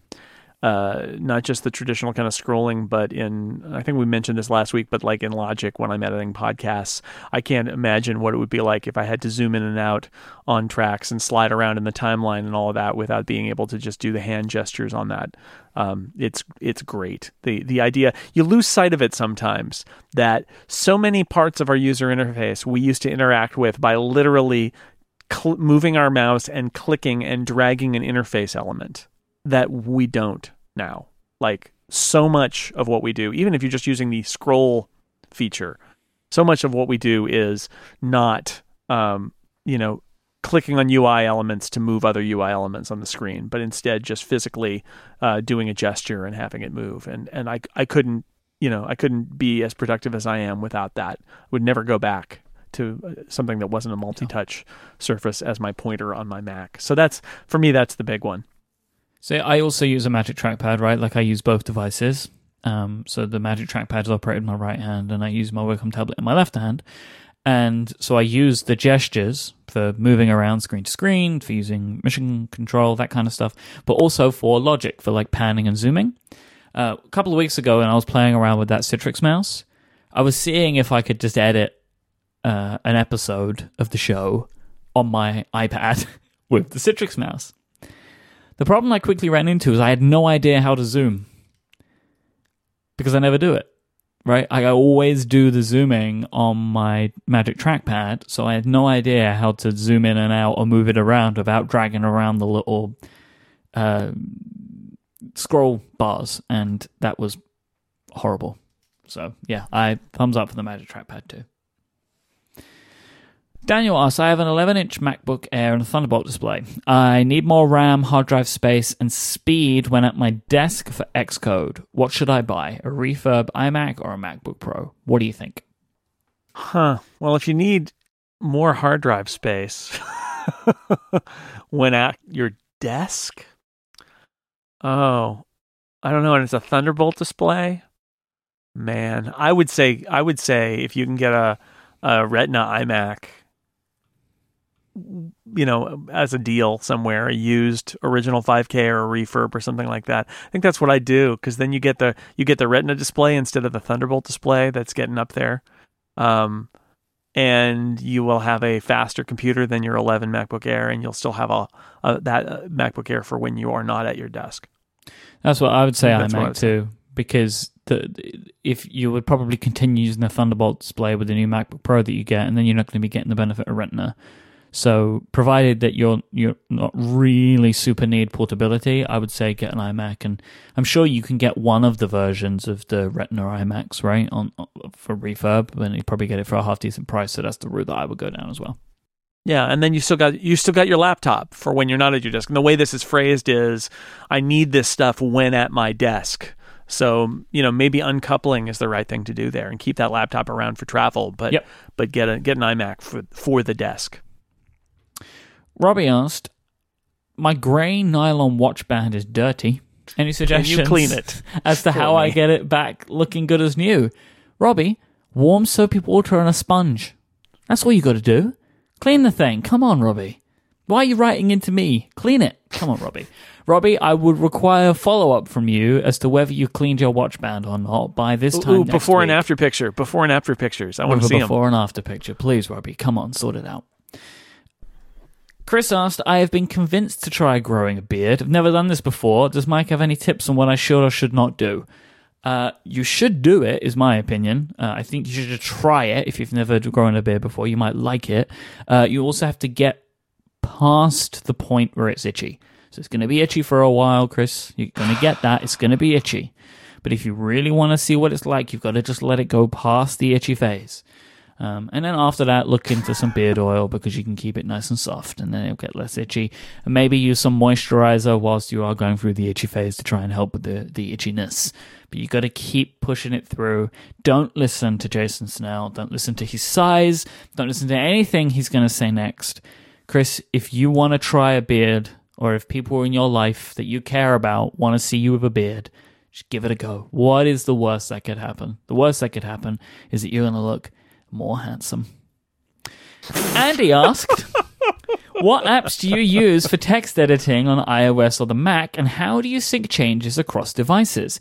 uh, not just the traditional kind of scrolling, but in I think we mentioned this last week, but like in Logic when I'm editing podcasts, I can't imagine what it would be like if I had to zoom in and out on tracks and slide around in the timeline and all of that without being able to just do the hand gestures on that. Um, it's it's great. The the idea you lose sight of it sometimes that so many parts of our user interface we used to interact with by literally cl- moving our mouse and clicking and dragging an interface element that we don't now. Like so much of what we do, even if you're just using the scroll feature, so much of what we do is not, um, you know, clicking on UI elements to move other UI elements on the screen, but instead just physically uh, doing a gesture and having it move. And and I I couldn't you know I couldn't be as productive as I am without that. Would never go back to uh, something that wasn't a multi-touch surface as my pointer on my Mac. So that's for me that's the big one. So I also use a Magic Trackpad, right? Like I use both devices. Um, so the Magic Trackpad is operated in my right hand, and I use my Wacom tablet in my left hand. And so I use the gestures for moving around screen to screen, for using mission control, that kind of stuff, but also for logic, for like panning and zooming. Uh, a couple of weeks ago, when I was playing around with that Citrix mouse, I was seeing if I could just edit uh, an episode of the show on my iPad with the Citrix mouse. The problem I quickly ran into is I had no idea how to zoom because I never do it. Right? I always do the zooming on my Magic Trackpad, so I had no idea how to zoom in and out or move it around without dragging around the little uh, scroll bars, and that was horrible. So yeah, I thumbs up for the Magic Trackpad too. Daniel asks, I have an 11 inch MacBook Air and a Thunderbolt display. I need more RAM, hard drive space, and speed when at my desk for Xcode. What should I buy? A Refurb iMac or a MacBook Pro? What do you think? Huh. Well, if you need more hard drive space when at your desk, oh, I don't know. And it's a Thunderbolt display. Man, I would say I would say if you can get a, a Retina iMac you know, as a deal somewhere, a used original 5K or a refurb or something like that. I think that's what I do because then you get the you get the Retina display instead of the Thunderbolt display that's getting up there, um, and you will have a faster computer than your 11 MacBook Air, and you'll still have a, a that uh, MacBook Air for when you are not at your desk. That's what I would say I iMac too, because the, if you would probably continue using the Thunderbolt display with the new MacBook Pro that you get, and then you're not going to be getting the benefit of Retina. So, provided that you're you're not really super need portability, I would say get an iMac, and I'm sure you can get one of the versions of the Retina iMacs right on, for refurb, and you probably get it for a half decent price. So that's the route that I would go down as well. Yeah, and then you still got you still got your laptop for when you're not at your desk. And the way this is phrased is, I need this stuff when at my desk. So you know maybe uncoupling is the right thing to do there, and keep that laptop around for travel, but yep. but get a get an iMac for for the desk. Robbie asked, "My grey nylon watch band is dirty. Any suggestions? Can you clean it as to how me? I get it back looking good as new?" Robbie, warm soapy water and a sponge. That's all you got to do. Clean the thing. Come on, Robbie. Why are you writing into me? Clean it. Come on, Robbie. Robbie, I would require follow up from you as to whether you cleaned your watch band or not by this time. Ooh, before week. and after picture. Before and after pictures. I want to see before them. and after picture, please, Robbie. Come on, sort it out. Chris asked, I have been convinced to try growing a beard. I've never done this before. Does Myke have any tips on what I should or should not do? Uh, you should do it, is my opinion. Uh, I think you should try it if you've never grown a beard before. You might like it. Uh, you also have to get past the point where it's itchy. So it's going to be itchy for a while, Chris. You're going to get that. It's going to be itchy. But if you really want to see what it's like, you've got to just let it go past the itchy phase. Um, and then after that, look into some beard oil because you can keep it nice and soft and then it'll get less itchy. And maybe use some moisturizer whilst you are going through the itchy phase to try and help with the, the itchiness. But you got to keep pushing it through. Don't listen to Jason Snell. Don't listen to his sighs. Don't listen to anything he's going to say next. Chris, if you want to try a beard or if people in your life that you care about want to see you with a beard, Just give it a go. What is the worst that could happen? The worst that could happen is that you're going to look more handsome. Andy asked, What apps do you use for text editing on iOS or the Mac, and how do you sync changes across devices?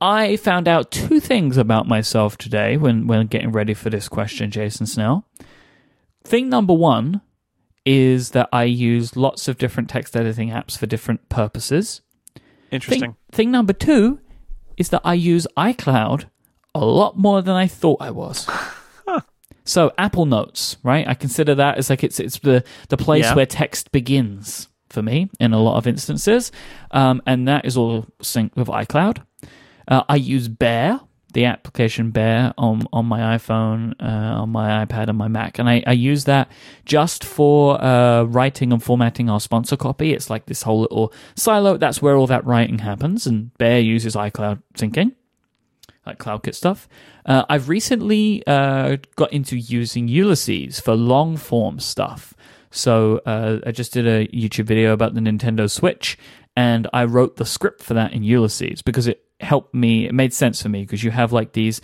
I found out two things about myself today when, when getting ready for this question, Jason Snell. Thing number one is that I use lots of different text editing apps for different purposes. Interesting. Thing, thing number two is that I use iCloud a lot more than I thought I was. So Apple Notes, right? I consider that as like it's it's the the place Yeah. where text begins for me in a lot of instances, um, and that is all synced with iCloud. Uh, I use Bear, the application Bear on on my iPhone, uh, on my iPad, and my Mac, and I, I use that just for uh, writing and formatting our sponsor copy. It's like this whole little silo. That's where all that writing happens, and Bear uses iCloud syncing like CloudKit stuff. Uh, I've recently uh, got into using Ulysses for long form stuff. So uh, I just did a YouTube video about the Nintendo Switch, and I wrote the script for that in Ulysses because it helped me. It made sense for me because you have like these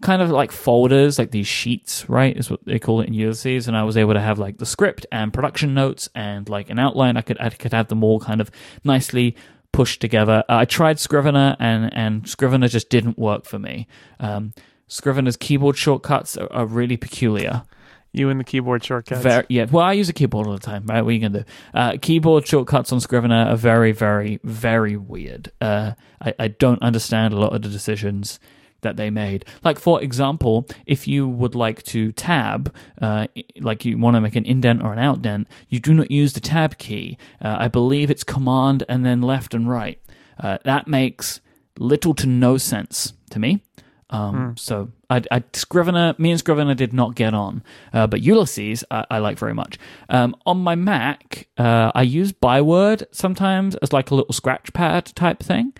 kind of like folders, like these sheets, right? Is what they call it in Ulysses, and I was able to have like the script and production notes and like an outline. I could I could have them all kind of nicely pushed together. Uh, I tried Scrivener and and Scrivener just didn't work for me. Um, Scrivener's keyboard shortcuts are, are really peculiar. You and the keyboard shortcuts. Very, yeah, well, I use a keyboard all the time, right? What are you gonna do? Uh, keyboard shortcuts on Scrivener are very, very, very weird. Uh, I, I don't understand a lot of the decisions that they made. Like, for example, if you would like to tab, uh, like you want to make an indent or an outdent, you do not use the tab key. Uh, I believe it's command and then left and right. Uh, that makes little to no sense to me. Um, So I, I Scrivener, me and Scrivener did not get on, uh, but Ulysses I, I like very much. Um, on my Mac, uh, I use Byword sometimes as like a little scratch pad type thing.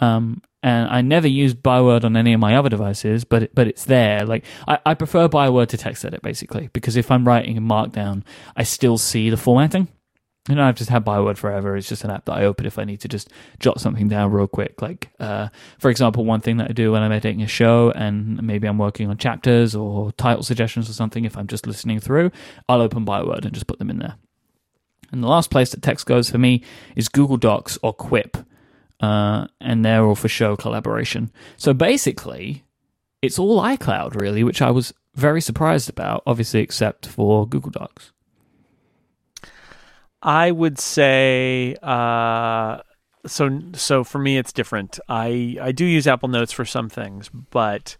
Um, and I never use Byword on any of my other devices, but but it's there. Like I, I prefer Byword to TextEdit basically because if I'm writing in Markdown, I still see the formatting. You know, I've just had Byword forever. It's just an app that I open if I need to just jot something down real quick. Like, uh, for example, one thing that I do when I'm editing a show and maybe I'm working on chapters or title suggestions or something, if I'm just listening through, I'll open Byword and just put them in there. And the last place that text goes for me is Google Docs or Quip. Uh, and they're all for show collaboration. So basically, it's all iCloud, really, which I was very surprised about, obviously, except for Google Docs. I would say uh, so. So for me, it's different. I I do use Apple Notes for some things, but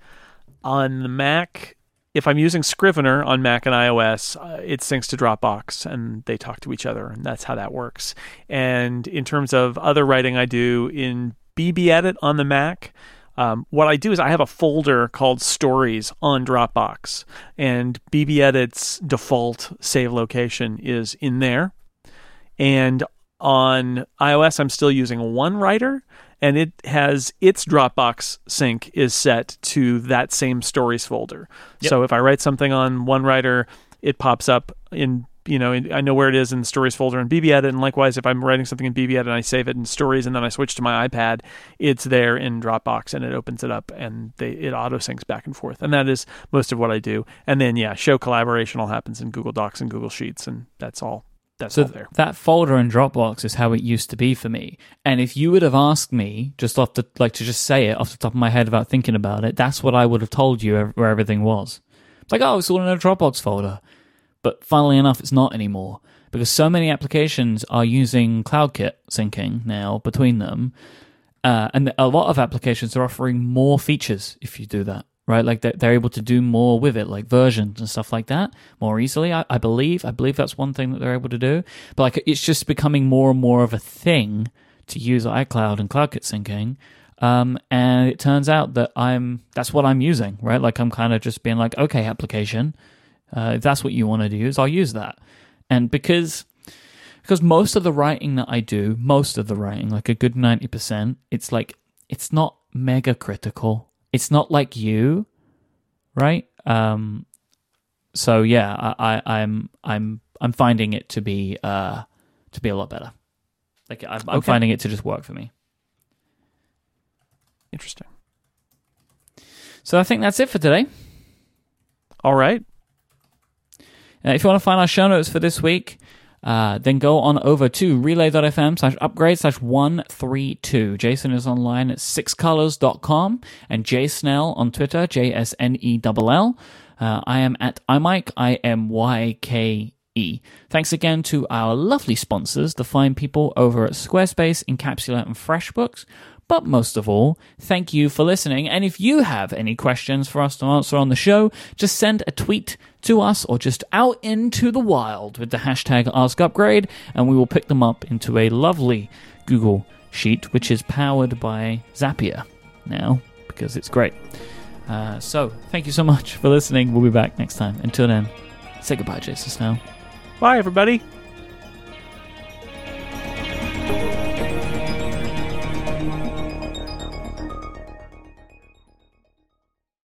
on the Mac, if I'm using Scrivener on Mac and iOS, uh, it syncs to Dropbox and they talk to each other, and that's how that works. And in terms of other writing, I do in BBEdit on the Mac. Um, what I do is I have a folder called Stories on Dropbox, and BBEdit's default save location is in there. And on iOS, I'm still using 1Writer, and it has its Dropbox sync is set to that same stories folder. Yep. So if I write something on 1Writer, it pops up in you know in, I know where it is in the stories folder in BBEdit, and likewise if I'm writing something in BBEdit and I save it in stories and then I switch to my iPad, it's there in Dropbox and it opens it up and they, it auto syncs back and forth, and that is most of what I do. And then yeah, show collaboration all happens in Google Docs and Google Sheets, and that's all. That's So there. that folder in Dropbox is how it used to be for me. And if you would have asked me just off the like to just say it off the top of my head without thinking about it, that's what I would have told you where everything was. It's like, oh, it's all in a Dropbox folder. But funnily enough, it's not anymore because so many applications are using CloudKit syncing now between them, uh, and a lot of applications are offering more features if you do that. Right, like they're, they're able to do more with it, like versions and stuff like that, more easily. I, I believe, I believe that's one thing that they're able to do. But like, it's just becoming more and more of a thing to use iCloud and CloudKit syncing. Um, and it turns out that I'm that's what I'm using, right? Like I'm kind of just being like, okay, application, uh, if that's what you want to use, I'll use that. And because because most of the writing that I do, most of the writing, like a good ninety percent, it's like it's not mega critical. It's not like you, right? Um, so yeah, I, I, I'm I'm I'm finding it to be uh to be a lot better. Like I'm, I'm Okay. finding it to just work for me. Interesting. So I think that's it for today. All right. Uh, if you want to find our show notes for this week, uh, then go on over to relay.fm slash upgrade slash 132. Jason is online at sixcolors.com and jsnell on Twitter, J S N E L L. Uh, I am at imyke, I M Y K E. Thanks again to our lovely sponsors, the fine people over at Squarespace, Incapsula, and FreshBooks. But most of all, thank you for listening. And if you have any questions for us to answer on the show, just send a tweet to us or just out into the wild with the hashtag AskUpgrade, and we will pick them up into a lovely Google Sheet, which is powered by Zapier now because it's great. Uh, so, thank you so much for listening. We'll be back next time. Until then, say goodbye, Jason Snell. Bye, everybody.